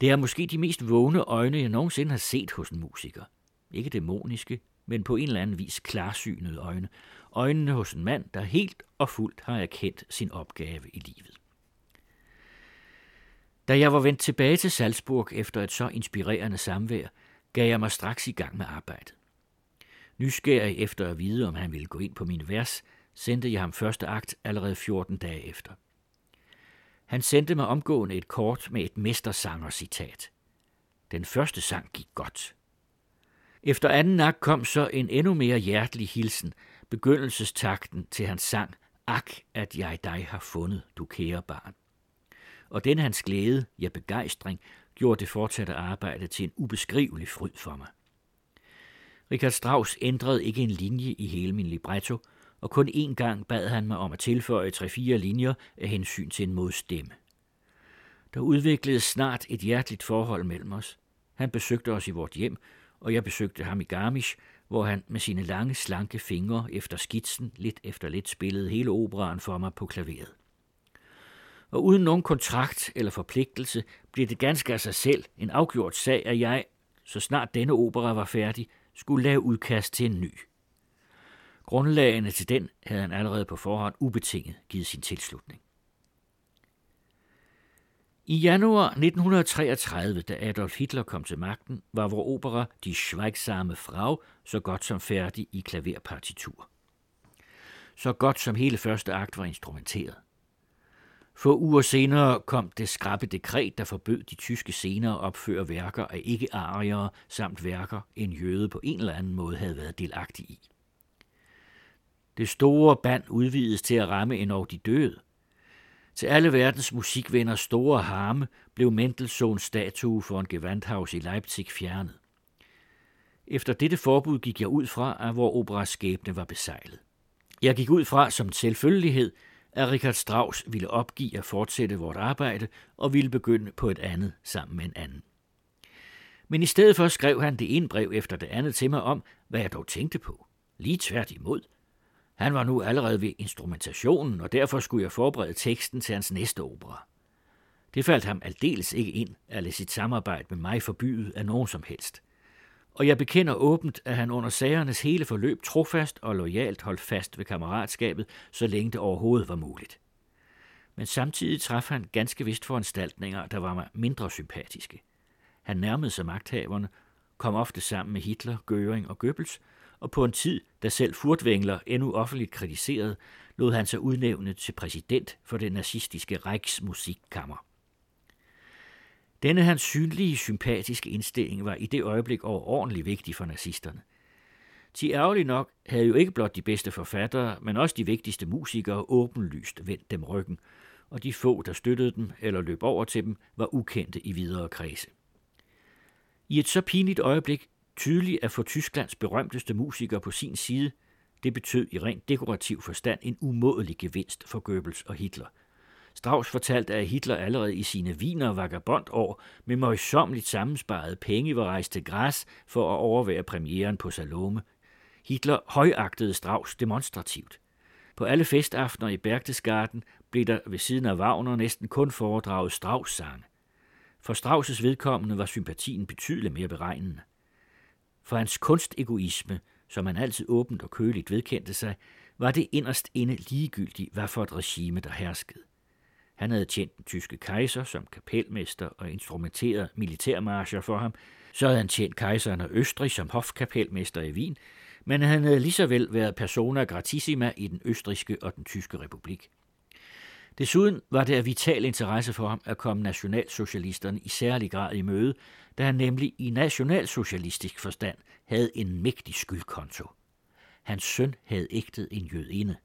Det er måske de mest vågne øjne, jeg nogensinde har set hos en musiker. Ikke dæmoniske, men på en eller anden vis klarsynede øjne. Øjnene hos en mand, der helt og fuldt har erkendt sin opgave i livet. Da jeg var vendt tilbage til Salzburg efter et så inspirerende samvær, gav jeg mig straks i gang med arbejdet. Nysgerrig efter at vide, om han ville gå ind på min vers, sendte jeg ham første akt allerede 14 dage efter. Han sendte mig omgående et kort med et mestersanger-citat. Den første sang gik godt. Efter anden akt kom så en endnu mere hjertelig hilsen, begyndelsestakten til hans sang Ak, at jeg dig har fundet, du kære barn. Og den hans glæde, ja begejstring, gjorde det fortsatte arbejde til en ubeskrivelig fryd for mig. Richard Strauss ændrede ikke en linje i hele min libretto, og kun én gang bad han mig om at tilføje tre-fire linjer af hensyn til en modstemme. Der udvikledes snart et hjerteligt forhold mellem os. Han besøgte os i vort hjem, og jeg besøgte ham i Garmisch, hvor han med sine lange, slanke fingre efter skitsen lidt efter lidt spillede hele operaen for mig på klaveret. Og uden nogen kontrakt eller forpligtelse blev det ganske af sig selv en afgjort sag, at jeg, så snart denne opera var færdig, skulle lave udkast til en ny. Grundlagene til den havde han allerede på forhånd ubetinget givet sin tilslutning. I januar 1933, da Adolf Hitler kom til magten, var vor opera Die Schweigsame Frau så godt som færdig i klaverpartitur. Så godt som hele første akt var instrumenteret. Få uger senere kom det skrappe dekret, der forbød de tyske scener at opføre værker af ikke-ariere samt værker, en jøde på en eller anden måde havde været delagtig i. Det store band udvides til at ramme endnu de døde. Til alle verdens musikvenners store harme blev Mendelssohns statue for en Gewandhaus i Leipzig fjernet. Efter dette forbud gik jeg ud fra, at vor operas skæbne var besejlet. Jeg gik ud fra som selvfølgelighed, at Richard Strauss ville opgive at fortsætte vort arbejde og ville begynde på et andet sammen med en anden. Men i stedet for skrev han det ene brev efter det andet til mig om, hvad jeg dog tænkte på. Lige tværtimod. Han var nu allerede ved instrumentationen, og derfor skulle jeg forberede teksten til hans næste opera. Det faldt ham aldeles ikke ind at lade sit samarbejde med mig forbyde af nogen som helst. Og jeg bekender åbent, at han under sagernes hele forløb trofast og lojalt holdt fast ved kammeratskabet, så længe det overhovedet var muligt. Men samtidig traf han ganske vist foranstaltninger, der var mig mindre sympatiske. Han nærmede sig magthaverne, kom ofte sammen med Hitler, Göring og Goebbels, og på en tid, da selv Furtwängler endnu offentligt kritiseret, lod han sig udnævne til præsident for det nazistiske Reichsmusikkammer. Denne hans synlige, sympatiske indstilling var i det øjeblik overordentlig vigtig for nazisterne. Til ærgerligt nok havde jo ikke blot de bedste forfattere, men også de vigtigste musikere åbenlyst vendt dem ryggen, og de få, der støttede dem eller løb over til dem, var ukendte i videre kredse. I et så pinligt øjeblik tydeligt at få Tysklands berømteste musiker på sin side, det betød i rent dekorativ forstand en umådelig gevinst for Goebbels og Hitler. Strauss fortalte, at Hitler allerede i sine viner vagabondår med møjsommeligt sammensparede penge var rejst til Græs for at overvære premieren på Salome. Hitler højagtede Strauss demonstrativt. På alle festaftener i Berchtesgaden blev der ved siden af Wagner næsten kun foredraget Strauss-sange. For Strauss' vedkommende var sympatien betydeligt mere beregnende. For hans kunstegoisme, som han altid åbent og køligt vedkendte sig, var det inderst inde ligegyldigt, hvad for et regime, der herskede. Han havde tjent den tyske kejser som kapelmester og instrumenteret militærmarscher for ham. Så havde han tjent kejseren af Østrig som hofkapelmester i Wien, men han havde lige så vel været persona gratissima i den østriske og den tyske republik. Desuden var det af vital interesse for ham at komme nationalsocialisterne i særlig grad i møde, da han nemlig i nationalsocialistisk forstand havde en mægtig skyldkonto. Hans søn havde ægtet en jødinde,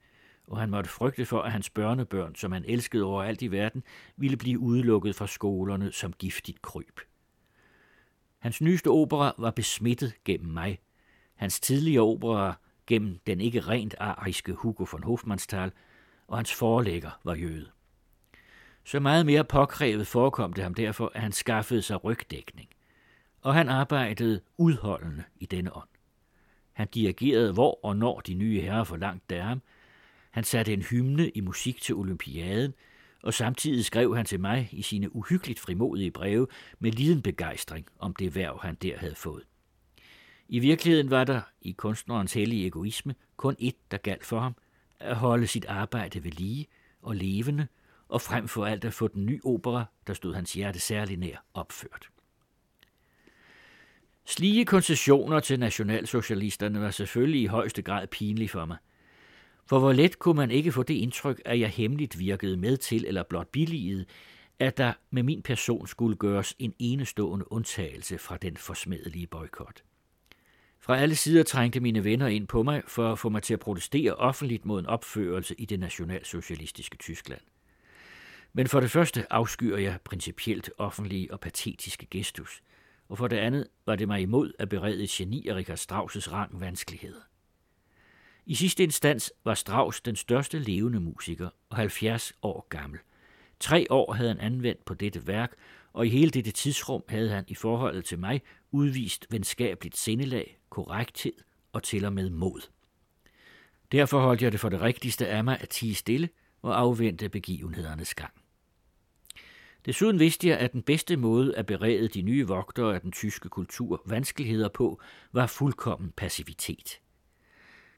og han måtte frygte for, at hans børnebørn, som han elskede overalt i verden, ville blive udelukket fra skolerne som giftigt kryb. Hans nyeste opera var besmittet gennem mig. Hans tidligere opera gennem den ikke rent ariske Hugo von Hofmannsthal – og hans forlægger var jøde. Så meget mere påkrævet forekom det ham derfor, at han skaffede sig rygdækning. Og han arbejdede udholdende i denne ånd. Han dirigerede, hvor og når de nye herrer forlangte der ham. Han satte en hymne i musik til olympiaden, og samtidig skrev han til mig i sine uhyggeligt frimodige breve med liden begejstring om det værv, han der havde fået. I virkeligheden var der i kunstnerens hellige egoisme kun ét, der galt for ham – at holde sit arbejde ved lige og levende, og frem for alt at få den nye opera, der stod hans hjerte særlig nær, opført. Slige koncessioner til nationalsocialisterne var selvfølgelig i højeste grad pinlige for mig. For hvor let kunne man ikke få det indtryk, at jeg hemmeligt virkede med til eller blot billigede, at der med min person skulle gøres en enestående undtagelse fra den forsmedelige boykot. Fra alle sider trængte mine venner ind på mig for at få mig til at protestere offentligt mod en opførelse i det nationalsocialistiske Tyskland. Men for det første afskyer jeg principielt offentlige og patetiske gestus, og for det andet var det mig imod at berede et geni af Richard Strauss' rang vanskeligheder. I sidste instans var Strauss den største levende musiker og 70 år gammel. Tre år havde han anvendt på dette værk, og i hele dette tidsrum havde han i forholdet til mig udvist venskabeligt sindelag, korrekthed og til og med mod. Derfor holdt jeg det for det rigtigste af mig at tige stille og afvente begivenhedernes gang. Desuden vidste jeg, at den bedste måde at berede de nye vogtere af den tyske kultur vanskeligheder på, var fuldkommen passivitet.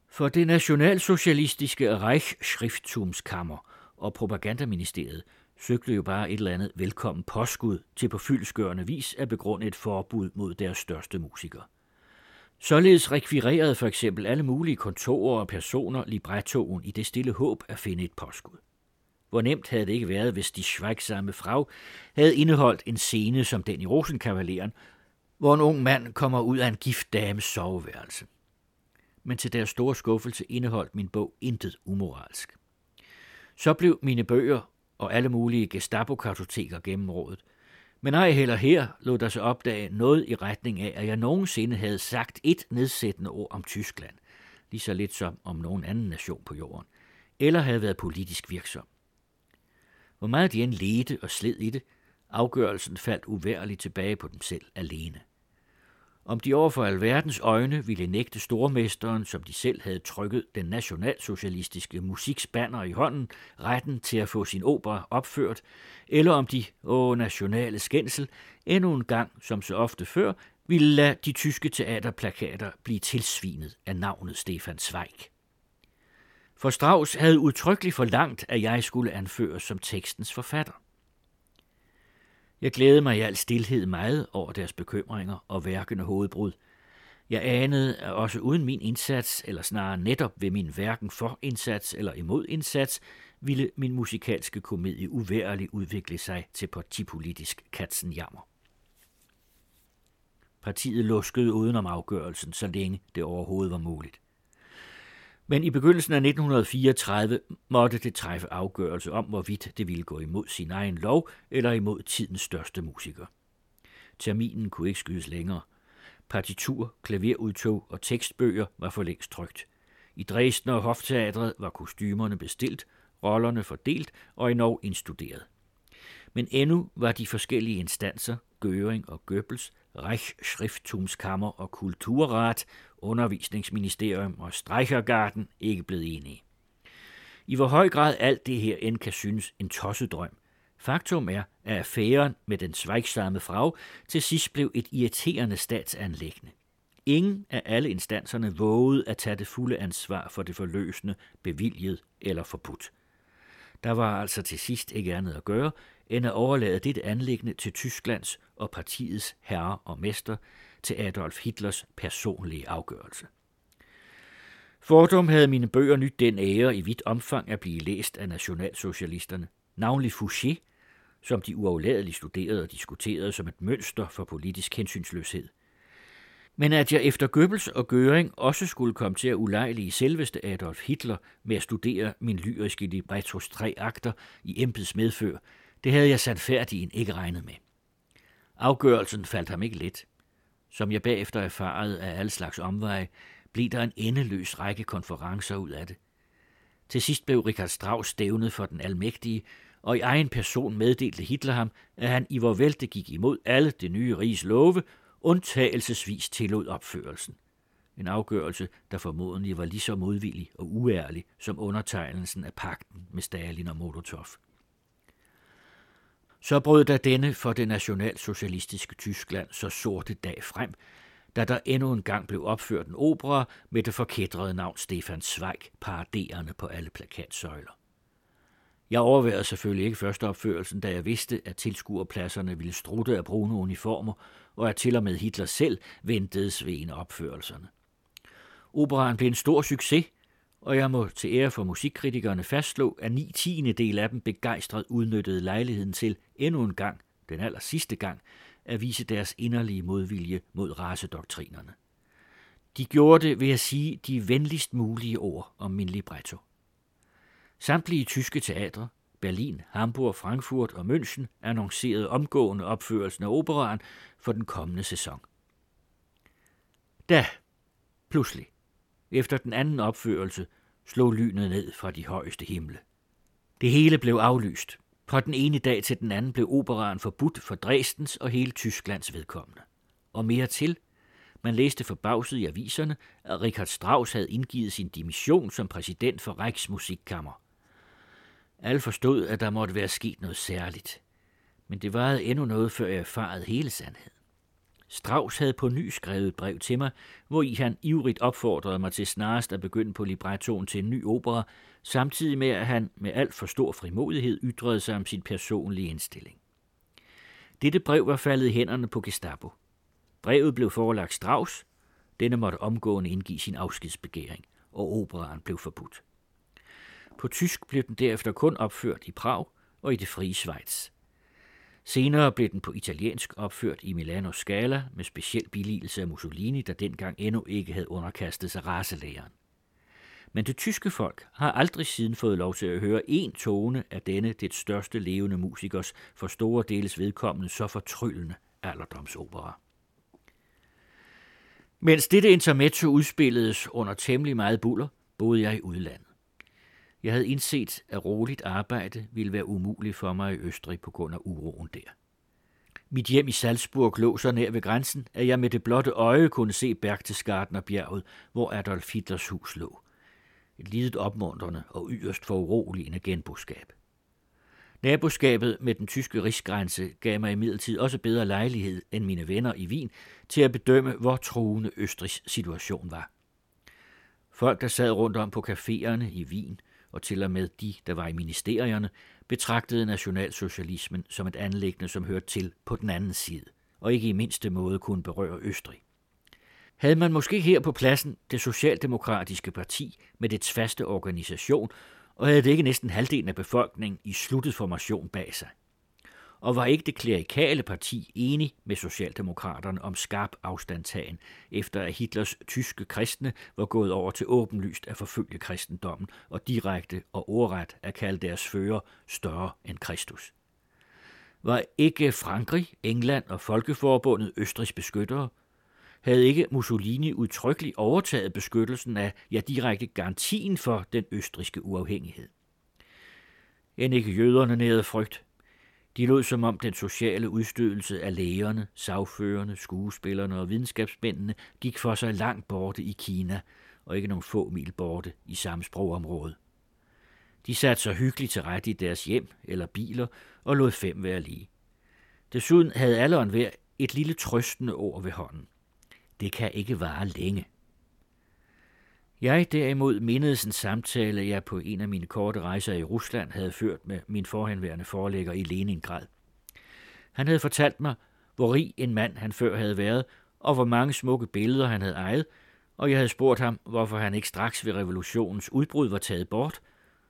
For det nationalsocialistiske Reichsschrifttumskammer og propagandaministeriet søgte jo bare et eller andet velkommen påskud til på fyldskørende vis at begrunde et forbud mod deres største musikere. Således rekvirerede for eksempel alle mulige kontorer og personer librettoen i det stille håb at finde et påskud. Hvor nemt havde det ikke været, hvis de schweigsamme frag havde indeholdt en scene som den i Rosenkavaleren, hvor en ung mand kommer ud af en gift dames soveværelse. Men til deres store skuffelse indeholdt min bog intet umoralsk. Så blev mine bøger og alle mulige Gestapo-kartoteker gennemrådet. Men ej heller her lod der sig opdage noget i retning af, at jeg nogensinde havde sagt et nedsættende ord om Tyskland, lige så lidt som om nogen anden nation på jorden, eller havde været politisk virksom. Hvor meget de end ledte og sled i det, afgørelsen faldt uværligt tilbage på dem selv alene. Om de over for alverdens øjne ville nægte stormesteren, som de selv havde trykket den nationalsocialistiske musikspanner i hånden, retten til at få sin opera opført, eller om de, åh nationale skændsel, endnu en gang, som så ofte før, ville lade de tyske teaterplakater blive tilsvinet af navnet Stefan Zweig. For Strauss havde udtrykkeligt forlangt, at jeg skulle anføres som tekstens forfatter. Jeg glædede mig i al stillhed meget over deres bekymringer og værkende hovedbrud. Jeg anede, at også uden min indsats, eller snarere netop ved min hverken for indsats eller imod indsats, ville min musikalske komedie uværligt udvikle sig til partipolitisk katsenjammer. Partiet luskede udenom afgørelsen, så længe det overhovedet var muligt. Men i begyndelsen af 1934 måtte det træffe afgørelse om, hvorvidt det ville gå imod sin egen lov eller imod tidens største musiker. Terminen kunne ikke skydes længere. Partitur, klaverudtog og tekstbøger var for længst trygt. I Dresden og Hofteatret var kostymerne bestilt, rollerne fordelt og endnu indstuderet. Men endnu var de forskellige instanser, Göring og Goebbels, Reichsschrifttumskammer og Kulturrat, Undervisningsministerium og Streichergarten ikke blevet enige. I hvor høj grad alt det her end kan synes en tosset drøm. Faktum er, at affæren med den svejksamme frag til sidst blev et irriterende statsanlæggende. Ingen af alle instanserne vågede at tage det fulde ansvar for det forløsende, bevilget eller forbudt. Der var altså til sidst ikke andet at gøre, end at overlade dit anlæggende til Tysklands og partiets herre og mester, til Adolf Hitlers personlige afgørelse. Fordum havde mine bøger nyt den ære i vidt omfang at blive læst af nationalsocialisterne, navnlig Fouché, som de uafladeligt studerede og diskuterede som et mønster for politisk hensynsløshed. Men at jeg efter Goebbels og Göring også skulle komme til at ulejlige selveste Adolf Hitler med at studere min lyriske librettos tre akter i embeds medfør, det havde jeg sandfærdigen ikke regnet med. Afgørelsen faldt ham ikke let. Som jeg bagefter erfarede af alle slags omveje, blev der en endeløs række konferencer ud af det. Til sidst blev Richard Strauss stævnet for den almægtige, og i egen person meddelte Hitler ham, at han i vor vælte gik imod alle det nye riges love, undtagelsesvis tillod opførelsen. En afgørelse, der formodentlig var lige så modvillig og uærlig som undertegnelsen af pakten med Stalin og Molotov. Så brød der denne for det nationalsocialistiske Tyskland så sorte dag frem, da der endnu en gang blev opført en opera med det forkædrede navn Stefan Zweig paraderende på alle plakatsøjler. Jeg overvejede selvfølgelig ikke første opførelsen, da jeg vidste, at tilskuerpladserne ville strutte af brune uniformer, og at til og med Hitler selv ventede ved en opførelserne. Operaen blev en stor succes, og jeg må til ære for musikkritikerne fastslå, at ni tiende del af dem begejstret udnyttede lejligheden til endnu en gang, den aller sidste gang, at vise deres inderlige modvilje mod racedoktrinerne. De gjorde det ved at sige de venligst mulige ord om min libretto. Samtlige tyske teatre, Berlin, Hamburg, Frankfurt og München annoncerede omgående opførelsen af operaen for den kommende sæson. Da, pludselig, efter den anden opførelse, slog lynet ned fra de højeste himle. Det hele blev aflyst. Fra den ene dag til den anden blev operaen forbudt for Dresdens og hele Tysklands vedkommende. Og mere til, man læste forbavset i aviserne, at Richard Strauss havde indgivet sin dimission som præsident for Riksmusikkammer. Alle forstod, at der måtte være sket noget særligt. Men det varede endnu noget, før jeg erfarede hele sandheden. Strauss havde på ny skrevet et brev til mig, hvor i han ivrigt opfordrede mig til snarest at begynde på librettoen til en ny opera, samtidig med at han med alt for stor frimodighed ytrede sig om sin personlige indstilling. Dette brev var faldet i hænderne på Gestapo. Brevet blev forelagt Strauss. Denne måtte omgående indgive sin afskedsbegæring, og operaen blev forbudt. På tysk blev den derefter kun opført i Prag og i det frie Schweiz. Senere blev den på italiensk opført i Milano Scala med speciel billigelse af Mussolini, der dengang endnu ikke havde underkastet sig raselæren. Men det tyske folk har aldrig siden fået lov til at høre en tone af denne, det største levende musikers, for store deles vedkommende så fortryllende alderdomsopera. Mens dette intermezzo udspilledes under temmelig meget buller, boede jeg i udlandet. Jeg havde indset, at roligt arbejde ville være umuligt for mig i Østrig på grund af uroen der. Mit hjem i Salzburg lå så nær ved grænsen, at jeg med det blotte øje kunne se Berchtesgaden og bjerget, hvor Adolf Hitlers hus lå. Et lidet opmuntrende og yderst for uroligende genboskab. Naboskabet med den tyske rigsgrænse gav mig imidlertid også bedre lejlighed end mine venner i Wien til at bedømme, hvor truende Østrigs situation var. Folk, der sad rundt om på caféerne i Wien – og til og med de, der var i ministerierne, betragtede nationalsocialismen som et anlæggende, som hørte til på den anden side, og ikke i mindste måde kunne berøre Østrig. Havde man måske her på pladsen det socialdemokratiske parti med dets faste organisation, og havde det ikke næsten halvdelen af befolkningen i sluttet formation bag sig og var ikke det klerikale parti enig med Socialdemokraterne om skarp afstandtagen, efter at Hitlers tyske kristne var gået over til åbenlyst at forfølge kristendommen og direkte og ordret at kalde deres fører større end Kristus. Var ikke Frankrig, England og Folkeforbundet Østrigs beskyttere? Havde ikke Mussolini udtrykkeligt overtaget beskyttelsen af, ja direkte garantien for den østriske uafhængighed? End ikke jøderne nærede frygt, de lod som om den sociale udstødelse af lægerne, sagførerne, skuespillerne og videnskabsmændene gik for sig langt borte i Kina, og ikke nogle få mil borte i samme sprogområde. De satte sig hyggeligt til rette i deres hjem eller biler og lod fem være lige. Desuden havde alle og hver et lille trøstende ord ved hånden. Det kan ikke vare længe. Jeg derimod mindedes en samtale, jeg på en af mine korte rejser i Rusland havde ført med min forhenværende forlægger i Leningrad. Han havde fortalt mig, hvor rig en mand han før havde været, og hvor mange smukke billeder han havde ejet, og jeg havde spurgt ham, hvorfor han ikke straks ved revolutionens udbrud var taget bort,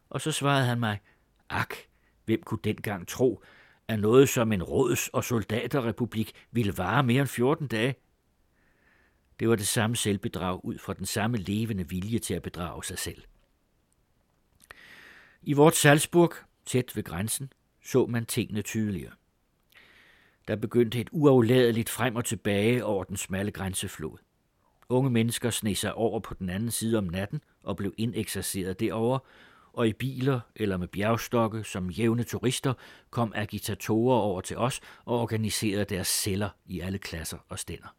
og så svarede han mig, ak, hvem kunne dengang tro, at noget som en råds- og soldaterrepublik ville vare mere end 14 dage? Det var det samme selvbedrag ud fra den samme levende vilje til at bedrage sig selv. I vort Salzburg, tæt ved grænsen, så man tingene tydeligere. Der begyndte et uafladeligt frem og tilbage over den smalle grænseflod. Unge mennesker sneg sig over på den anden side om natten og blev indekserceret derover, og i biler eller med bjergstokke som jævne turister kom agitatorer over til os og organiserede deres celler i alle klasser og stænder.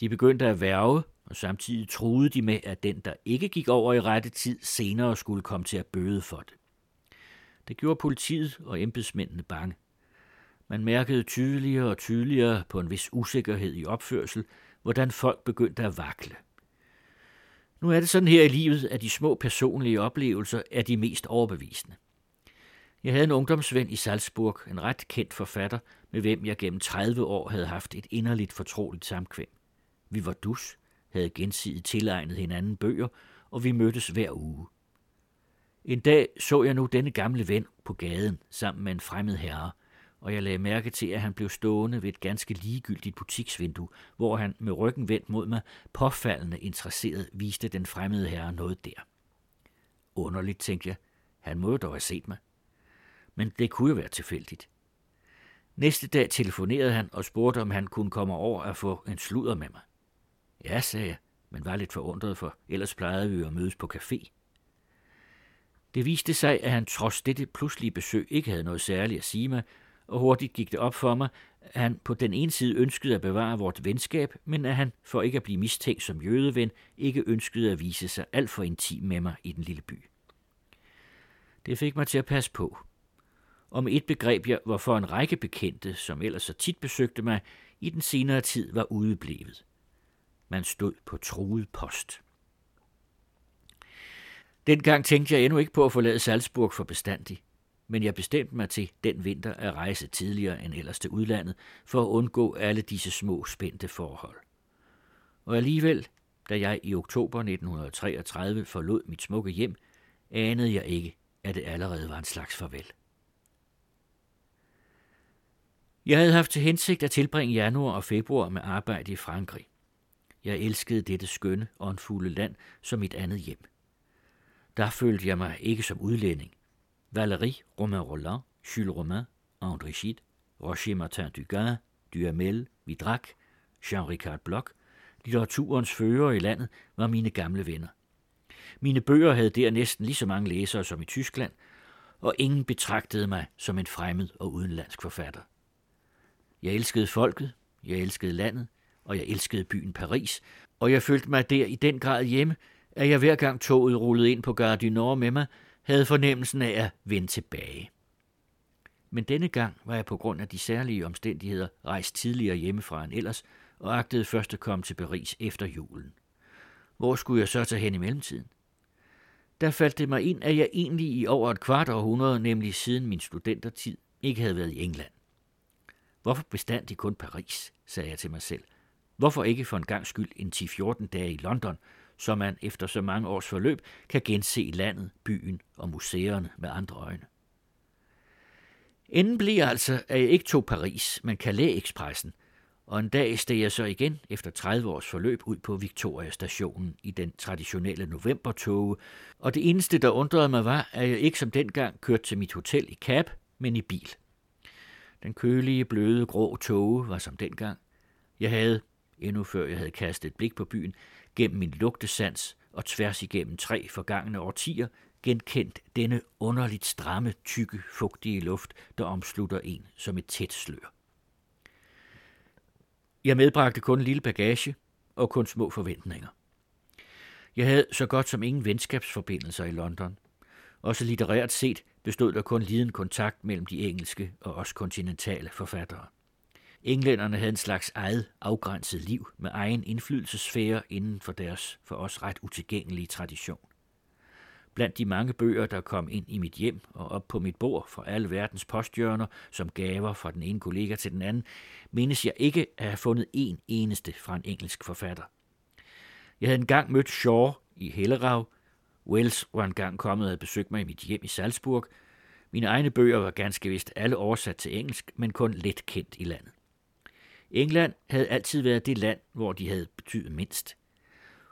De begyndte at værve, og samtidig troede de med, at den, der ikke gik over i rette tid, senere skulle komme til at bøde for det. Det gjorde politiet og embedsmændene bange. Man mærkede tydeligere og tydeligere på en vis usikkerhed i opførsel, hvordan folk begyndte at vakle. Nu er det sådan her i livet, at de små personlige oplevelser er de mest overbevisende. Jeg havde en ungdomsven i Salzburg, en ret kendt forfatter, med hvem jeg gennem 30 år havde haft et inderligt fortroligt samkvem. Vi var dus, havde gensidigt tilegnet hinanden bøger, og vi mødtes hver uge. En dag så jeg nu denne gamle ven på gaden sammen med en fremmed herre, og jeg lagde mærke til, at han blev stående ved et ganske ligegyldigt butiksvindue, hvor han med ryggen vendt mod mig, påfaldende interesseret, viste den fremmede herre noget der. Underligt, tænkte jeg. Han må jo dog have set mig. Men det kunne jo være tilfældigt. Næste dag telefonerede han og spurgte, om han kunne komme over og få en sludder med mig. Ja, sagde jeg, men var lidt forundret, for ellers plejede vi at mødes på café. Det viste sig, at han trods dette pludselige besøg ikke havde noget særligt at sige mig, og hurtigt gik det op for mig, at han på den ene side ønskede at bevare vort venskab, men at han, for ikke at blive mistænkt som jødeven, ikke ønskede at vise sig alt for intim med mig i den lille by. Det fik mig til at passe på. Om et begreb jeg, hvorfor en række bekendte, som ellers så tit besøgte mig, i den senere tid var udeblevet. Man stod på truet post. Dengang tænkte jeg endnu ikke på at forlade Salzburg for bestandig, men jeg bestemte mig til den vinter at rejse tidligere end ellers til udlandet for at undgå alle disse små spændte forhold. Og alligevel, da jeg i oktober 1933 forlod mit smukke hjem, anede jeg ikke, at det allerede var en slags farvel. Jeg havde haft til hensigt at tilbringe januar og februar med arbejde i Frankrig. Jeg elskede dette skønne, og fulde land som mit andet hjem. Der følte jeg mig ikke som udlænding. Valérie Romain Roland, Jules Romain, André Gide, Roger Martin Dugas, Duhamel, Vidrac, Jean-Ricard Bloch, litteraturens fører i landet, var mine gamle venner. Mine bøger havde der næsten lige så mange læsere som i Tyskland, og ingen betragtede mig som en fremmed og udenlandsk forfatter. Jeg elskede folket, jeg elskede landet, og jeg elskede byen Paris, og jeg følte mig der i den grad hjemme, at jeg hver gang toget rullede ind på Gare du Nord med mig, havde fornemmelsen af at vende tilbage. Men denne gang var jeg på grund af de særlige omstændigheder rejst tidligere hjemmefra end ellers, og agtede først at komme til Paris efter julen. Hvor skulle jeg så tage hen i mellemtiden? Der faldt det mig ind, at jeg egentlig i over et kvart århundrede, nemlig siden min studentertid, ikke havde været i England. Hvorfor bestandig kun Paris, sagde jeg til mig selv. Hvorfor ikke for en gang skyld en 10-14 dage i London, så man efter så mange års forløb kan gense landet, byen og museerne med andre øjne. Enden blev altså, at jeg ikke tog Paris, men Calais-ekspressen, og en dag steg jeg så igen efter 30 års forløb ud på Victoria-stationen i den traditionelle novembertoge, og det eneste, der undrede mig, var, at jeg ikke som dengang kørte til mit hotel i cab, men i bil. Den kølige, bløde, grå toge var som dengang. Jeg havde, endnu før jeg havde kastet et blik på byen, gennem min lugtesans og tværs igennem tre forgangne årtier, genkendt denne underligt stramme, tykke, fugtige luft, der omslutter en som et tæt slør. Jeg medbragte kun en lille bagage og kun små forventninger. Jeg havde så godt som ingen venskabsforbindelser i London. Også litterært set bestod der kun liden kontakt mellem de engelske og os kontinentale forfattere. Englænderne havde en slags eget afgrænset liv med egen indflydelsesfære inden for deres for os ret utilgængelige tradition. Blandt de mange bøger, der kom ind i mit hjem og op på mit bord fra alle verdens posthjørner som gaver fra den ene kollega til den anden, mindes jeg ikke at have fundet en eneste fra en engelsk forfatter. Jeg havde engang mødt Shaw i Hellerau. Wells var engang kommet og besøgt mig i mit hjem i Salzburg. Mine egne bøger var ganske vist alle oversat til engelsk, men kun lidt kendt i landet. England havde altid været det land, hvor de havde betydet mindst.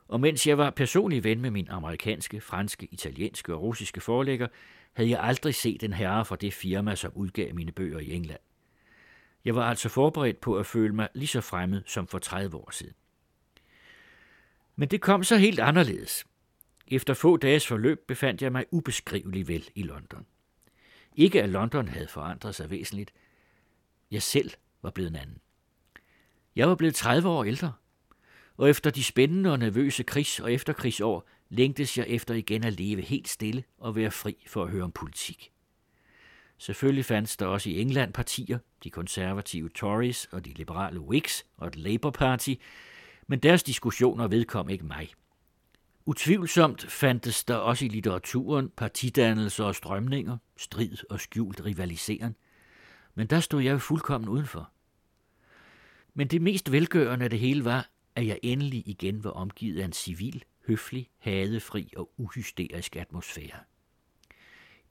Og mens jeg var personlig ven med min amerikanske, franske, italienske og russiske forlægger, havde jeg aldrig set en herre fra det firma, som udgav mine bøger i England. Jeg var altså forberedt på at føle mig lige så fremmed som for 30 år siden. Men det kom så helt anderledes. Efter få dages forløb befandt jeg mig ubeskriveligt vel i London. Ikke at London havde forandret sig væsentligt. Jeg selv var blevet en anden. Jeg var blevet 30 år ældre, og efter de spændende og nervøse krigs- og efterkrigsår længtes jeg efter igen at leve helt stille og være fri for at høre om politik. Selvfølgelig fandtes der også i England partier, de konservative Tories og de liberale Whigs og et Labour Party, men deres diskussioner vedkom ikke mig. Utvivlsomt fandtes der også i litteraturen partidannelser og strømninger, strid og skjult rivaliseren, men der stod jeg fuldkommen udenfor. Men det mest velgørende af det hele var, at jeg endelig igen var omgivet af en civil høflig, hadefri og uhysterisk atmosfære.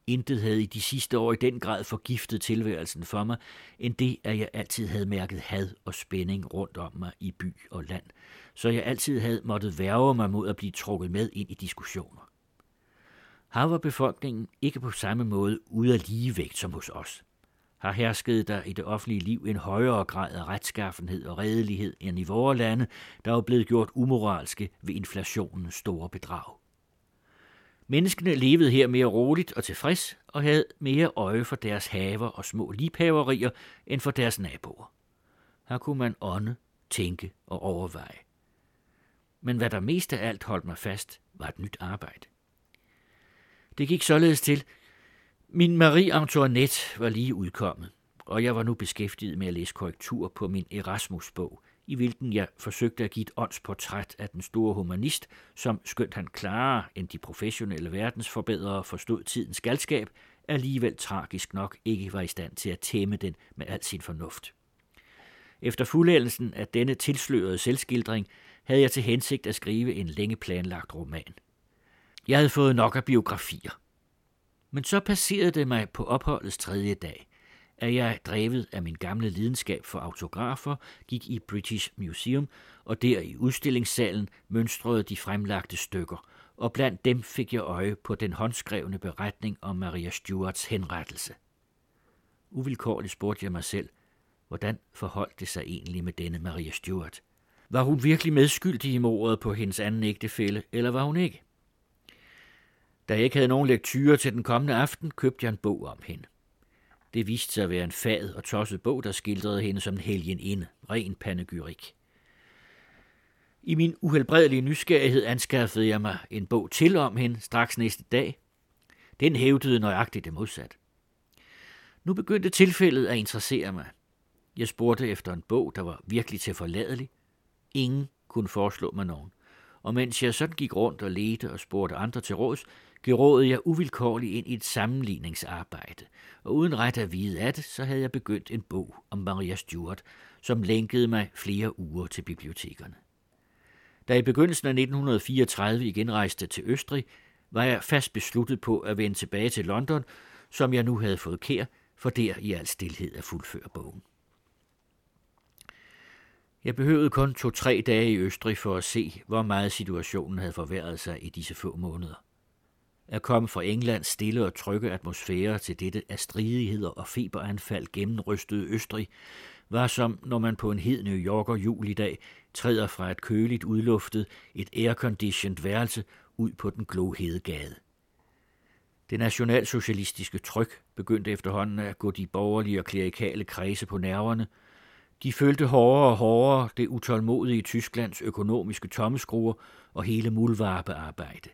Intet havde i de sidste år i den grad forgiftet tilværelsen for mig, end det, at jeg altid havde mærket had og spænding rundt om mig i by og land, så jeg altid havde måttet værge mig mod at blive trukket med ind i diskussioner. Her var befolkningen ikke på samme måde ude af ligevægt som hos os. Har hersket der i det offentlige liv en højere grad af retskaffenhed og redelighed end i vores lande, der var blevet gjort umoralske ved inflationens store bedrag. Menneskene levede her mere roligt og tilfreds og havde mere øje for deres haver og små libhaverier end for deres naboer. Her kunne man ånde, tænke og overveje. Men hvad der mest af alt holdt mig fast, var et nyt arbejde. Det gik således til. Min Marie Antoinette var lige udkommet, og jeg var nu beskæftiget med at læse korrektur på min Erasmus-bog, i hvilken jeg forsøgte at give et åndsportræt af den store humanist, som skønt han klarere end de professionelle verdensforbedrere forstod tidens galskab, alligevel tragisk nok ikke var i stand til at tæmme den med al sin fornuft. Efter fuldendelsen af denne tilslørede selvskildring havde jeg til hensigt at skrive en længe planlagt roman. Jeg havde fået nok af biografier. Men så passerede det mig på opholdets tredje dag, at jeg, drevet af min gamle lidenskab for autografer, gik i British Museum, og der i udstillingssalen mønstrede de fremlagte stykker, og blandt dem fik jeg øje på den håndskrevne beretning om Maria Stuarts henrettelse. Uvilkårligt spurgte jeg mig selv, hvordan forholdt det sig egentlig med denne Maria Stuart? Var hun virkelig medskyldig i mordet på hendes anden ægtefælle, eller var hun ikke? Da jeg ikke havde nogen lektyre til den kommende aften, købte jeg en bog om hende. Det viste sig at være en fad og tosset bog, der skildrede hende som en helgen inde, ren panegyrik. I min uhelbredelige nysgerrighed anskaffede jeg mig en bog til om hende straks næste dag. Den hævdede nøjagtigt det modsat. Nu begyndte tilfældet at interessere mig. Jeg spurgte efter en bog, der var virkelig til forladelig. Ingen kunne foreslå mig nogen. Og mens jeg sådan gik rundt og ledte og spurgte andre til råds, gerådede jeg uvilkårligt ind i et sammenligningsarbejde, og uden ret at vide af det, så havde jeg begyndt en bog om Maria Stuart, som lænkede mig flere uger til bibliotekerne. Da i begyndelsen af 1934 igen rejste til Østrig, var jeg fast besluttet på at vende tilbage til London, som jeg nu havde fået kær, for der i al stilhed at fuldføre bogen. Jeg behøvede kun to-tre dage i Østrig for at se, hvor meget situationen havde forværret sig i disse få måneder. At komme fra Englands stille og trygge atmosfære til dette af stridigheder og feberanfald gennemrystede Østrig, var som når man på en hed New Yorker julidag træder fra et køligt udluftet, et airconditioned værelse ud på den glohede gade. Det nationalsocialistiske tryk begyndte efterhånden at gå de borgerlige og klerikale kredse på nerverne. De følte hårdere og hårdere det utålmodige Tysklands økonomiske tommeskruer og hele mulvarpearbejde.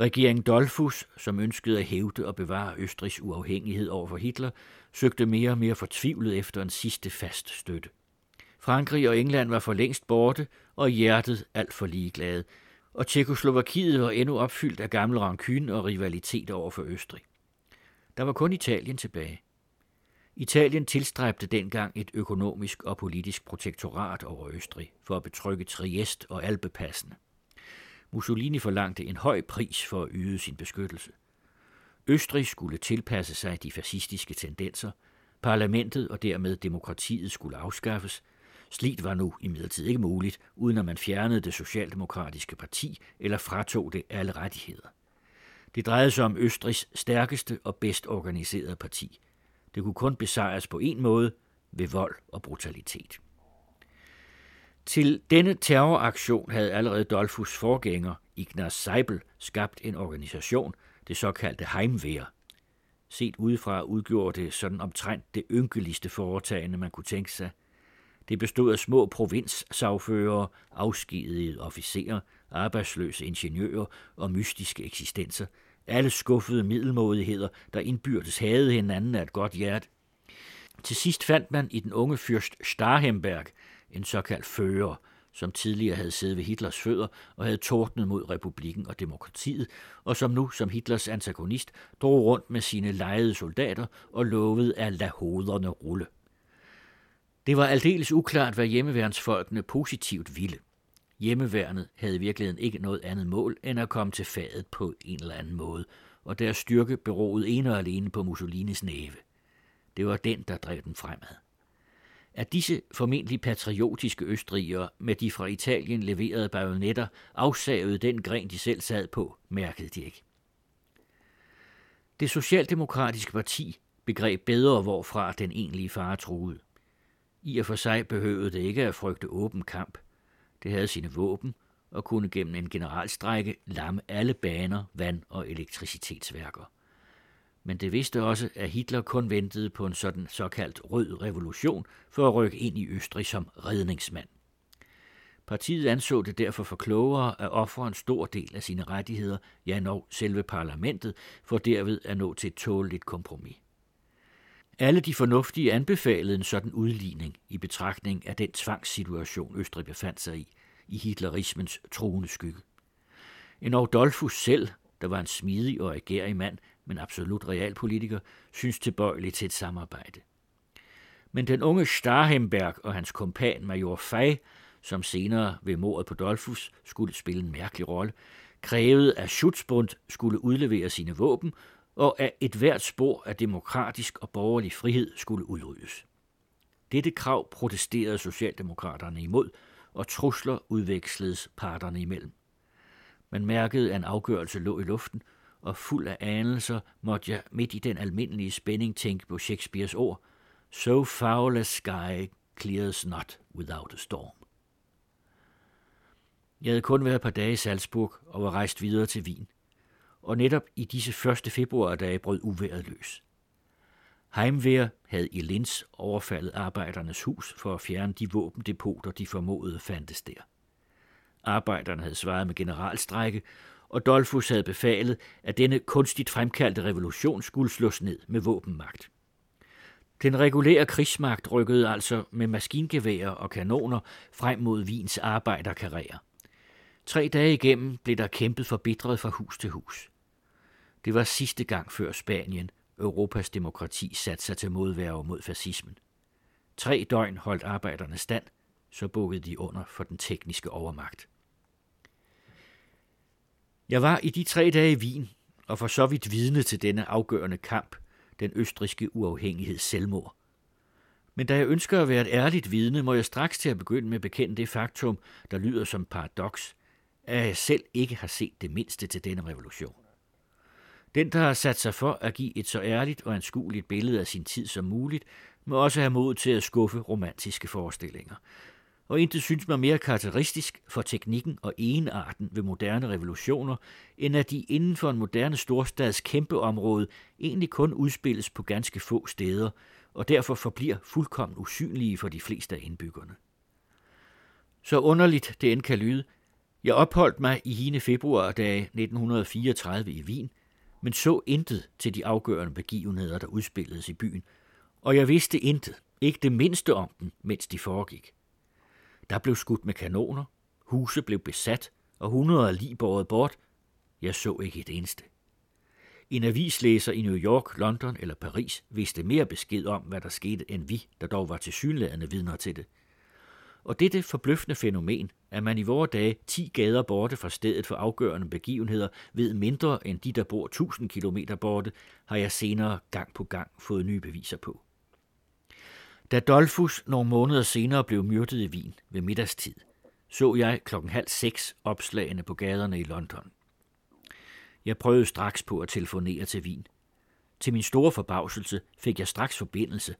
Regeringen Dolfus, som ønskede at hævde og bevare Østrigs uafhængighed over for Hitler, søgte mere og mere fortvivlet efter en sidste fast støtte. Frankrig og England var for længst borte, og hjertet alt for ligeglade, og Tjekoslovakiet var endnu opfyldt af gammel rancune og rivalitet over for Østrig. Der var kun Italien tilbage. Italien tilstræbte dengang et økonomisk og politisk protektorat over Østrig for at betrygge Triest og Alpepassene. Mussolini forlangte en høj pris for at yde sin beskyttelse. Østrig skulle tilpasse sig de fascistiske tendenser, parlamentet og dermed demokratiet skulle afskaffes. Slit var nu imidlertid ikke muligt, uden at man fjernede det socialdemokratiske parti eller fratog det alle rettigheder. Det drejede sig om Østrigs stærkeste og bedst organiserede parti. Det kunne kun besejres på en måde, ved vold og brutalitet. Til denne terroraktion havde allerede Dolfus forgænger, Ignaz Seibel, skabt en organisation, det såkaldte Heimwehr. Set udefra udgjorde det sådan omtrent det ynkeligste foretagende, man kunne tænke sig. Det bestod af små provinssagfører, afskedigede officerer, arbejdsløse ingeniører og mystiske eksistenser. Alle skuffede middelmådigheder, der indbyrdes havde hinanden af et godt hjerte. Til sidst fandt man i den unge fyrst Starhemberg en såkaldt fører, som tidligere havde siddet ved Hitlers fødder og havde tordnet mod republikken og demokratiet, og som nu som Hitlers antagonist drog rundt med sine lejede soldater og lovede at lade hoderne rulle. Det var aldeles uklart, hvad hjemmeværnsfolkene positivt ville. Hjemmeværnet havde i virkeligheden ikke noget andet mål end at komme til fadet på en eller anden måde, og deres styrke beroede ene og alene på Mussolinis næve. Det var den, der drev den fremad. At disse formentlig patriotiske østrigere med de fra Italien leverede bajonetter afsavede den gren, de selv sad på, mærkede de ikke. Det socialdemokratiske parti begreb bedre, hvorfra den egentlige fare troede. I og for sig behøvede det ikke at frygte åben kamp. Det havde sine våben og kunne gennem en generalstrække lamme alle baner, vand- og elektricitetsværker. Men det vidste også, at Hitler kun ventede på en sådan såkaldt rød revolution for at rykke ind i Østrig som redningsmand. Partiet anså det derfor for klogere at ofre en stor del af sine rettigheder, ja når selve parlamentet, for derved at nå til et tåleligt kompromis. Alle de fornuftige anbefalede en sådan udligning i betragtning af den tvangssituation, Østrig befandt sig i, i hitlerismens truende skygge. En Dolfus selv, der var en smidig og agerig mand, men absolut realpolitiker, synes tilbøjelig til et samarbejde. Men den unge Starhemberg og hans kompan major Fay, som senere ved mordet på Dolfus skulle spille en mærkelig rolle, krævede, at Schutzbund skulle udlevere sine våben og at et hvert spor af demokratisk og borgerlig frihed skulle udryddes. Dette krav protesterede Socialdemokraterne imod, og trusler udveksledes parterne imellem. Man mærkede, at en afgørelse lå i luften, og fuld af anelser måtte jeg midt i den almindelige spænding tænke på Shakespeares ord, So foul a sky clears not without a storm. Jeg havde kun været et par dage i Salzburg og var rejst videre til Wien og netop i disse første februardage brød uværet løs. Heimwehr havde i Linz overfaldet arbejdernes hus for at fjerne de våbendepoter, de formodede fandtes der. Arbejderne havde svaret med generalstrække, og Dolfus havde befalet, at denne kunstigt fremkaldte revolution skulle slås ned med våbenmagt. Den regulære krigsmagt rykkede altså med maskingeværer og kanoner frem mod Wiens arbejderkarriere. Tre dage igennem blev der kæmpet forbitret fra hus til hus. Det var sidste gang før Spanien, Europas demokrati satte sig til modværge mod fascismen. Tre døgn holdt arbejderne stand, så bukkede de under for den tekniske overmagt. Jeg var i de tre dage i Wien, og for så vidt vidne til denne afgørende kamp, den østriske uafhængighed selvmord. Men da jeg ønsker at være et ærligt vidne, må jeg straks til at begynde med at bekende det faktum, der lyder som paradoks, at jeg selv ikke har set det mindste til denne revolution. Den, der har sat sig for at give et så ærligt og anskueligt billede af sin tid som muligt, må også have mod til at skuffe romantiske forestillinger. Og intet synes mig mere karakteristisk for teknikken og enarten ved moderne revolutioner, end at de inden for en moderne storstads kæmpeområde egentlig kun udspilles på ganske få steder, og derfor forbliver fuldkommen usynlige for de fleste af indbyggerne. Så underligt det end kan lyde, jeg opholdt mig i hine februardage 1934 i Wien, men så intet til de afgørende begivenheder, der udspilledes i byen, og jeg vidste intet, ikke det mindste om dem, mens de foregik. Der blev skudt med kanoner, huse blev besat, og hundrede lig båret bort. Jeg så ikke et eneste. En avislæser i New York, London eller Paris vidste mere besked om, hvad der skete, end vi, der dog var til synlædende vidner til det. Og dette forbløffende fænomen, at man i vore dage 10 gader borte fra stedet for afgørende begivenheder ved mindre end de, der bor 1000 km borte, har jeg senere gang på gang fået nye beviser på. Da Dolfus nogle måneder senere blev myrdet i Wien ved middagstid, så jeg klokken halv seks opslagene på gaderne i London. Jeg prøvede straks på at telefonere til Wien. Til min store forbavselse fik jeg straks forbindelse,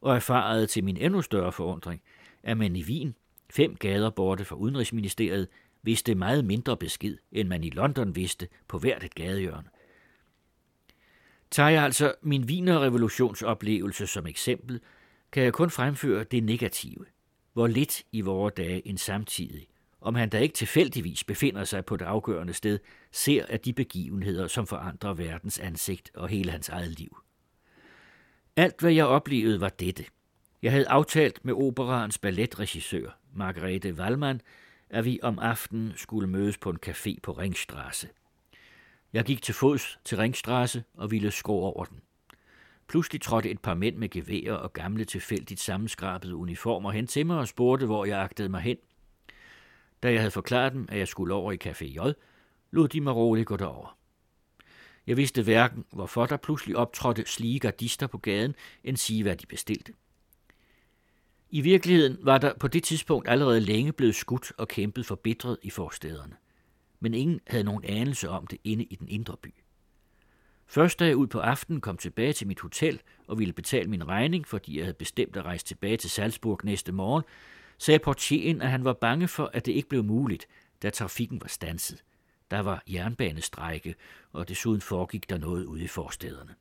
og erfarede til min endnu større forundring, at man i Wien, fem gader borte fra Udenrigsministeriet, vidste meget mindre besked, end man i London vidste på hvert et gadehjørne. Tager jeg altså min Wiener revolutionsoplevelse som eksempel, kan jeg kun fremføre det negative. Hvor lidt i vore dage en samtidig, om han da ikke tilfældigvis befinder sig på det afgørende sted, ser af de begivenheder, som forandrer verdens ansigt og hele hans eget liv. Alt, hvad jeg oplevede, var dette. Jeg havde aftalt med operaens balletregissør, Margrethe Wallmann, at vi om aftenen skulle mødes på en café på Ringstrasse. Jeg gik til fods til Ringstrasse og ville skrue over den. Pludselig trådte et par mænd med geværer og gamle tilfældigt sammenskrabede uniformer hen til mig og spurgte, hvor jeg agtede mig hen. Da jeg havde forklaret dem, at jeg skulle over i Café J, lod de mig roligt gå derover. Jeg vidste hverken, hvorfor der pludselig optrådte slige gardister på gaden, end sige, hvad de bestilte. I virkeligheden var der på det tidspunkt allerede længe blevet skudt og kæmpet forbitret i forstederne. Men ingen havde nogen anelse om det inde i den indre by. Først da jeg ud på aftenen kom tilbage til mit hotel og ville betale min regning, fordi jeg havde bestemt at rejse tilbage til Salzburg næste morgen, sagde portieren, at han var bange for, at det ikke blev muligt, da trafikken var stanset. Der var jernbanestrække, og desuden foregik der noget ude i forstederne.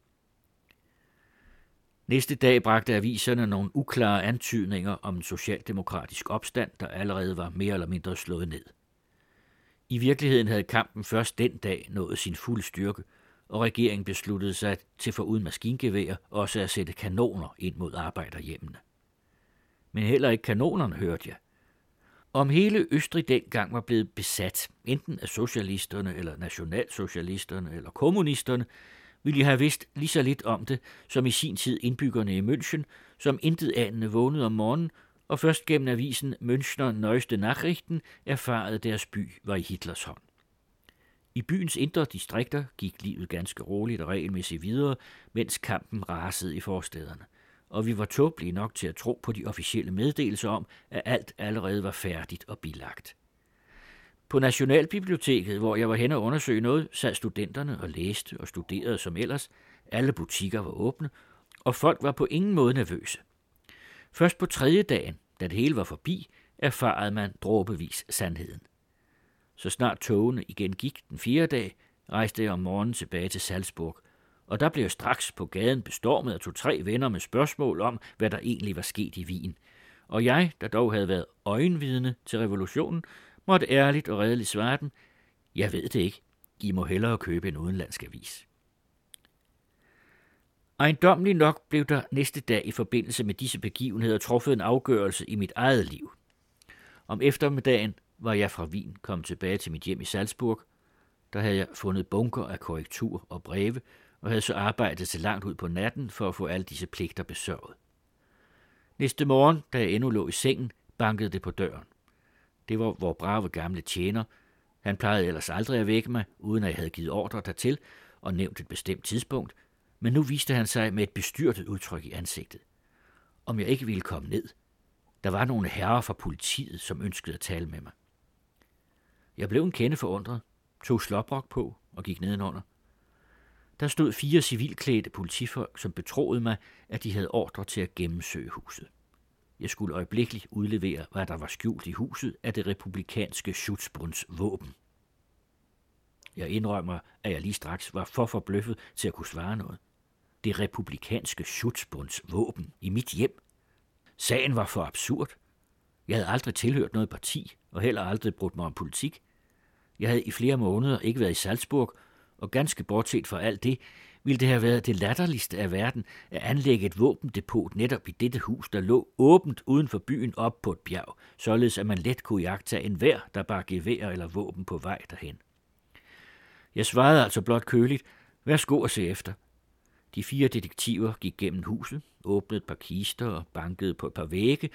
Næste dag bragte aviserne nogle uklare antydninger om en socialdemokratisk opstand, der allerede var mere eller mindre slået ned. I virkeligheden havde kampen først den dag nået sin fulde styrke, og regeringen besluttede sig til for uden maskingevær også at sætte kanoner ind mod arbejderhjemmene. Men heller ikke kanonerne hørte jeg. Om hele Østrig dengang var blevet besat, enten af socialisterne eller nationalsocialisterne eller kommunisterne, ville jeg have vidst lige så lidt om det, som i sin tid indbyggerne i München, som intet anende vågnede om morgenen, og først gennem avisen Münchner Neueste Nachrichten erfarede deres by var i Hitlers hånd. I byens indre distrikter gik livet ganske roligt og regelmæssigt videre, mens kampen rasede i forstederne. Og vi var tåbelige nok til at tro på de officielle meddelelser om, at alt allerede var færdigt og bilagt. På Nationalbiblioteket, hvor jeg var hen og undersøge noget, sad studenterne og læste og studerede som ellers. Alle butikker var åbne, og folk var på ingen måde nervøse. Først på tredje dagen, da det hele var forbi, erfarede man dråbevis sandheden. Så snart togene igen gik den fjerde dag, rejste jeg om morgenen tilbage til Salzburg, og der blev jeg straks på gaden bestormet af to-tre venner med spørgsmål om, hvad der egentlig var sket i Wien. Og jeg, der dog havde været øjenvidne til revolutionen, måtte ærligt og redeligt svare den, jeg ved det ikke, I må hellere købe en udenlandsk avis. Ejendomligt nok blev der næste dag i forbindelse med disse begivenheder truffet en afgørelse i mit eget liv. Om eftermiddagen var jeg fra Wien kommet tilbage til mit hjem i Salzburg. Der havde jeg fundet bunker af korrektur og breve, og havde så arbejdet til langt ud på natten for at få alle disse pligter besørget. Næste morgen, da jeg endnu lå i sengen, bankede det på døren. Det var vor brave gamle tjener. Han plejede ellers aldrig at vække mig, uden at jeg havde givet ordre dertil og nævnt et bestemt tidspunkt, men nu viste han sig med et bestyrtet udtryk i ansigtet. Om jeg ikke ville komme ned. Der var nogle herrer fra politiet, som ønskede at tale med mig. Jeg blev en kende forundret, tog slåbrok på og gik nedenunder. Der stod fire civilklædte politifolk, som betroede mig, at de havde ordre til at gennemsøge huset. Jeg skulle øjeblikkeligt udlevere, hvad der var skjult i huset af det republikanske Schutzbunds våben. Jeg indrømmer, at jeg lige straks var for forbløffet til at kunne svare noget. Det republikanske Schutzbunds våben i mit hjem. Sagen var for absurd. Jeg havde aldrig tilhørt noget parti, og heller aldrig brugt mig om politik. Jeg havde i flere måneder ikke været i Salzburg, og ganske bortset fra alt det, ville det have været det latterligste af verden at anlægge et våbendepot netop i dette hus, der lå åbent uden for byen op på et bjerg, således at man let kunne jagtage enhver, der bare gevær eller våben på vej derhen. Jeg svarede altså blot køligt, værsgo at se efter. De fire detektiver gik gennem huset, åbnede et par kister og bankede på et par vægge,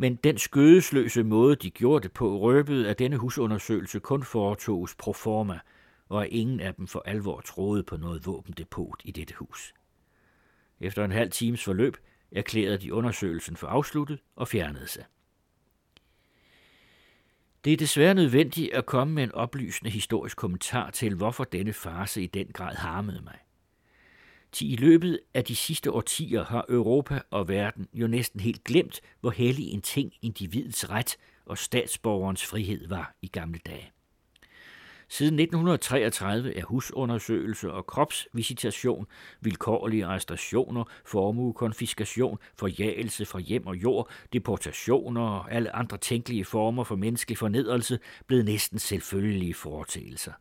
men den skødesløse måde, de gjorde det på, røbede, at denne husundersøgelse kun foretoges pro forma – og at ingen af dem for alvor troede på noget våbendepot i dette hus. Efter en halv times forløb erklærede de undersøgelsen for afsluttet og fjernede sig. Det er desværre nødvendigt at komme med en oplysende historisk kommentar til, hvorfor denne farse i den grad harmede mig. Til i løbet af de sidste årtier har Europa og verden jo næsten helt glemt, hvor hellig en ting individets ret og statsborgerens frihed var i gamle dage. Siden 1933 er husundersøgelse og kropsvisitation, vilkårlige arrestationer, formuekonfiskation, forjagelse fra hjem og jord, deportationer og alle andre tænkelige former for menneskelig fornedrelse blevet næsten selvfølgelige foretagelser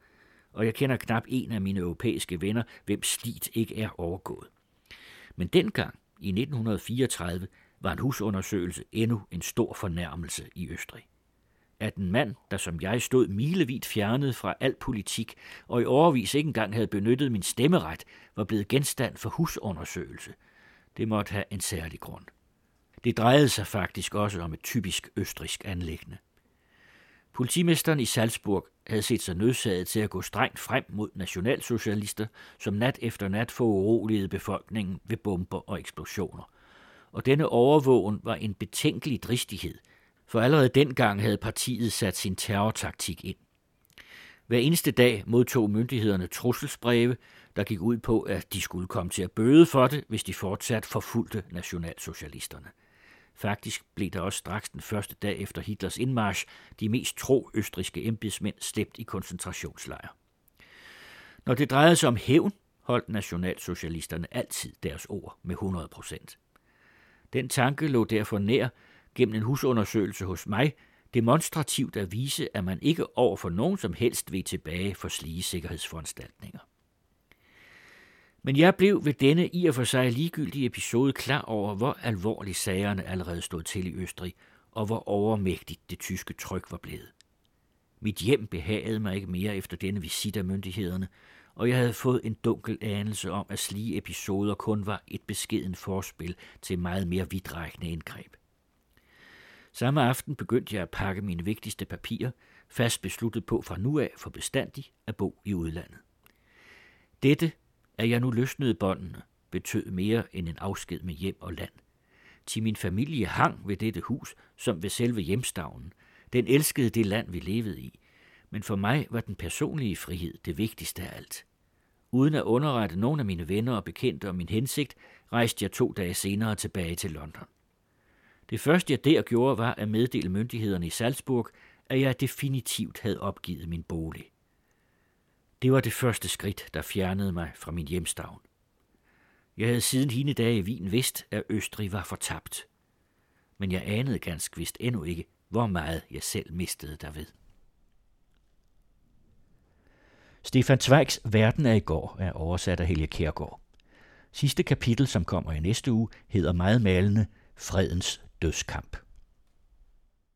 og jeg kender knap en af mine europæiske venner, hvem slit ikke er overgået. Men dengang, i 1934, var en husundersøgelse endnu en stor fornærmelse i Østrig at en mand, der som jeg stod milevidt fjernet fra al politik, og i overvis ikke engang havde benyttet min stemmeret, var blevet genstand for husundersøgelse. Det måtte have en særlig grund. Det drejede sig faktisk også om et typisk østrisk anlæggende. Politimesteren i Salzburg havde set sig nødsaget til at gå strengt frem mod nationalsocialister, som nat efter nat foruroligede befolkningen ved bomber og eksplosioner. Og denne overvågen var en betænkelig dristighed, for allerede dengang havde partiet sat sin terrortaktik ind. Hver eneste dag modtog myndighederne trusselsbreve, der gik ud på, at de skulle komme til at bøde for det, hvis de fortsat forfulgte nationalsocialisterne. Faktisk blev der også straks den første dag efter Hitlers indmarsch de mest tro østriske embedsmænd slæbt i koncentrationslejre. Når det drejede sig om hævn, holdt nationalsocialisterne altid deres ord med 100 procent. Den tanke lå derfor nær gennem en husundersøgelse hos mig demonstrativt at vise, at man ikke over for nogen som helst vil tilbage for slige sikkerhedsforanstaltninger. Men jeg blev ved denne i og for sig ligegyldige episode klar over, hvor alvorligt sagerne allerede stod til i Østrig, og hvor overmægtigt det tyske tryk var blevet. Mit hjem behagede mig ikke mere efter denne visit af myndighederne, og jeg havde fået en dunkel anelse om, at slige episoder kun var et beskeden forspil til meget mere vidtrækkende indgreb. Samme aften begyndte jeg at pakke mine vigtigste papirer, fast besluttet på fra nu af for bestandig at bo i udlandet. Dette at jeg nu løsnede båndene, betød mere end en afsked med hjem og land. Til min familie hang ved dette hus, som ved selve hjemstavnen. Den elskede det land, vi levede i. Men for mig var den personlige frihed det vigtigste af alt. Uden at underrette nogen af mine venner og bekendte om min hensigt, rejste jeg to dage senere tilbage til London. Det første jeg der gjorde var at meddele myndighederne i Salzburg, at jeg definitivt havde opgivet min bolig. Det var det første skridt, der fjernede mig fra min hjemstavn. Jeg havde siden hine dage i Wien vidst, at Østrig var fortabt. Men jeg anede ganske vist endnu ikke, hvor meget jeg selv mistede derved. Stefan Zweigs Verden er i går er oversat af Helge Kærgaard. Sidste kapitel, som kommer i næste uge, hedder meget malende Fredens dødskamp.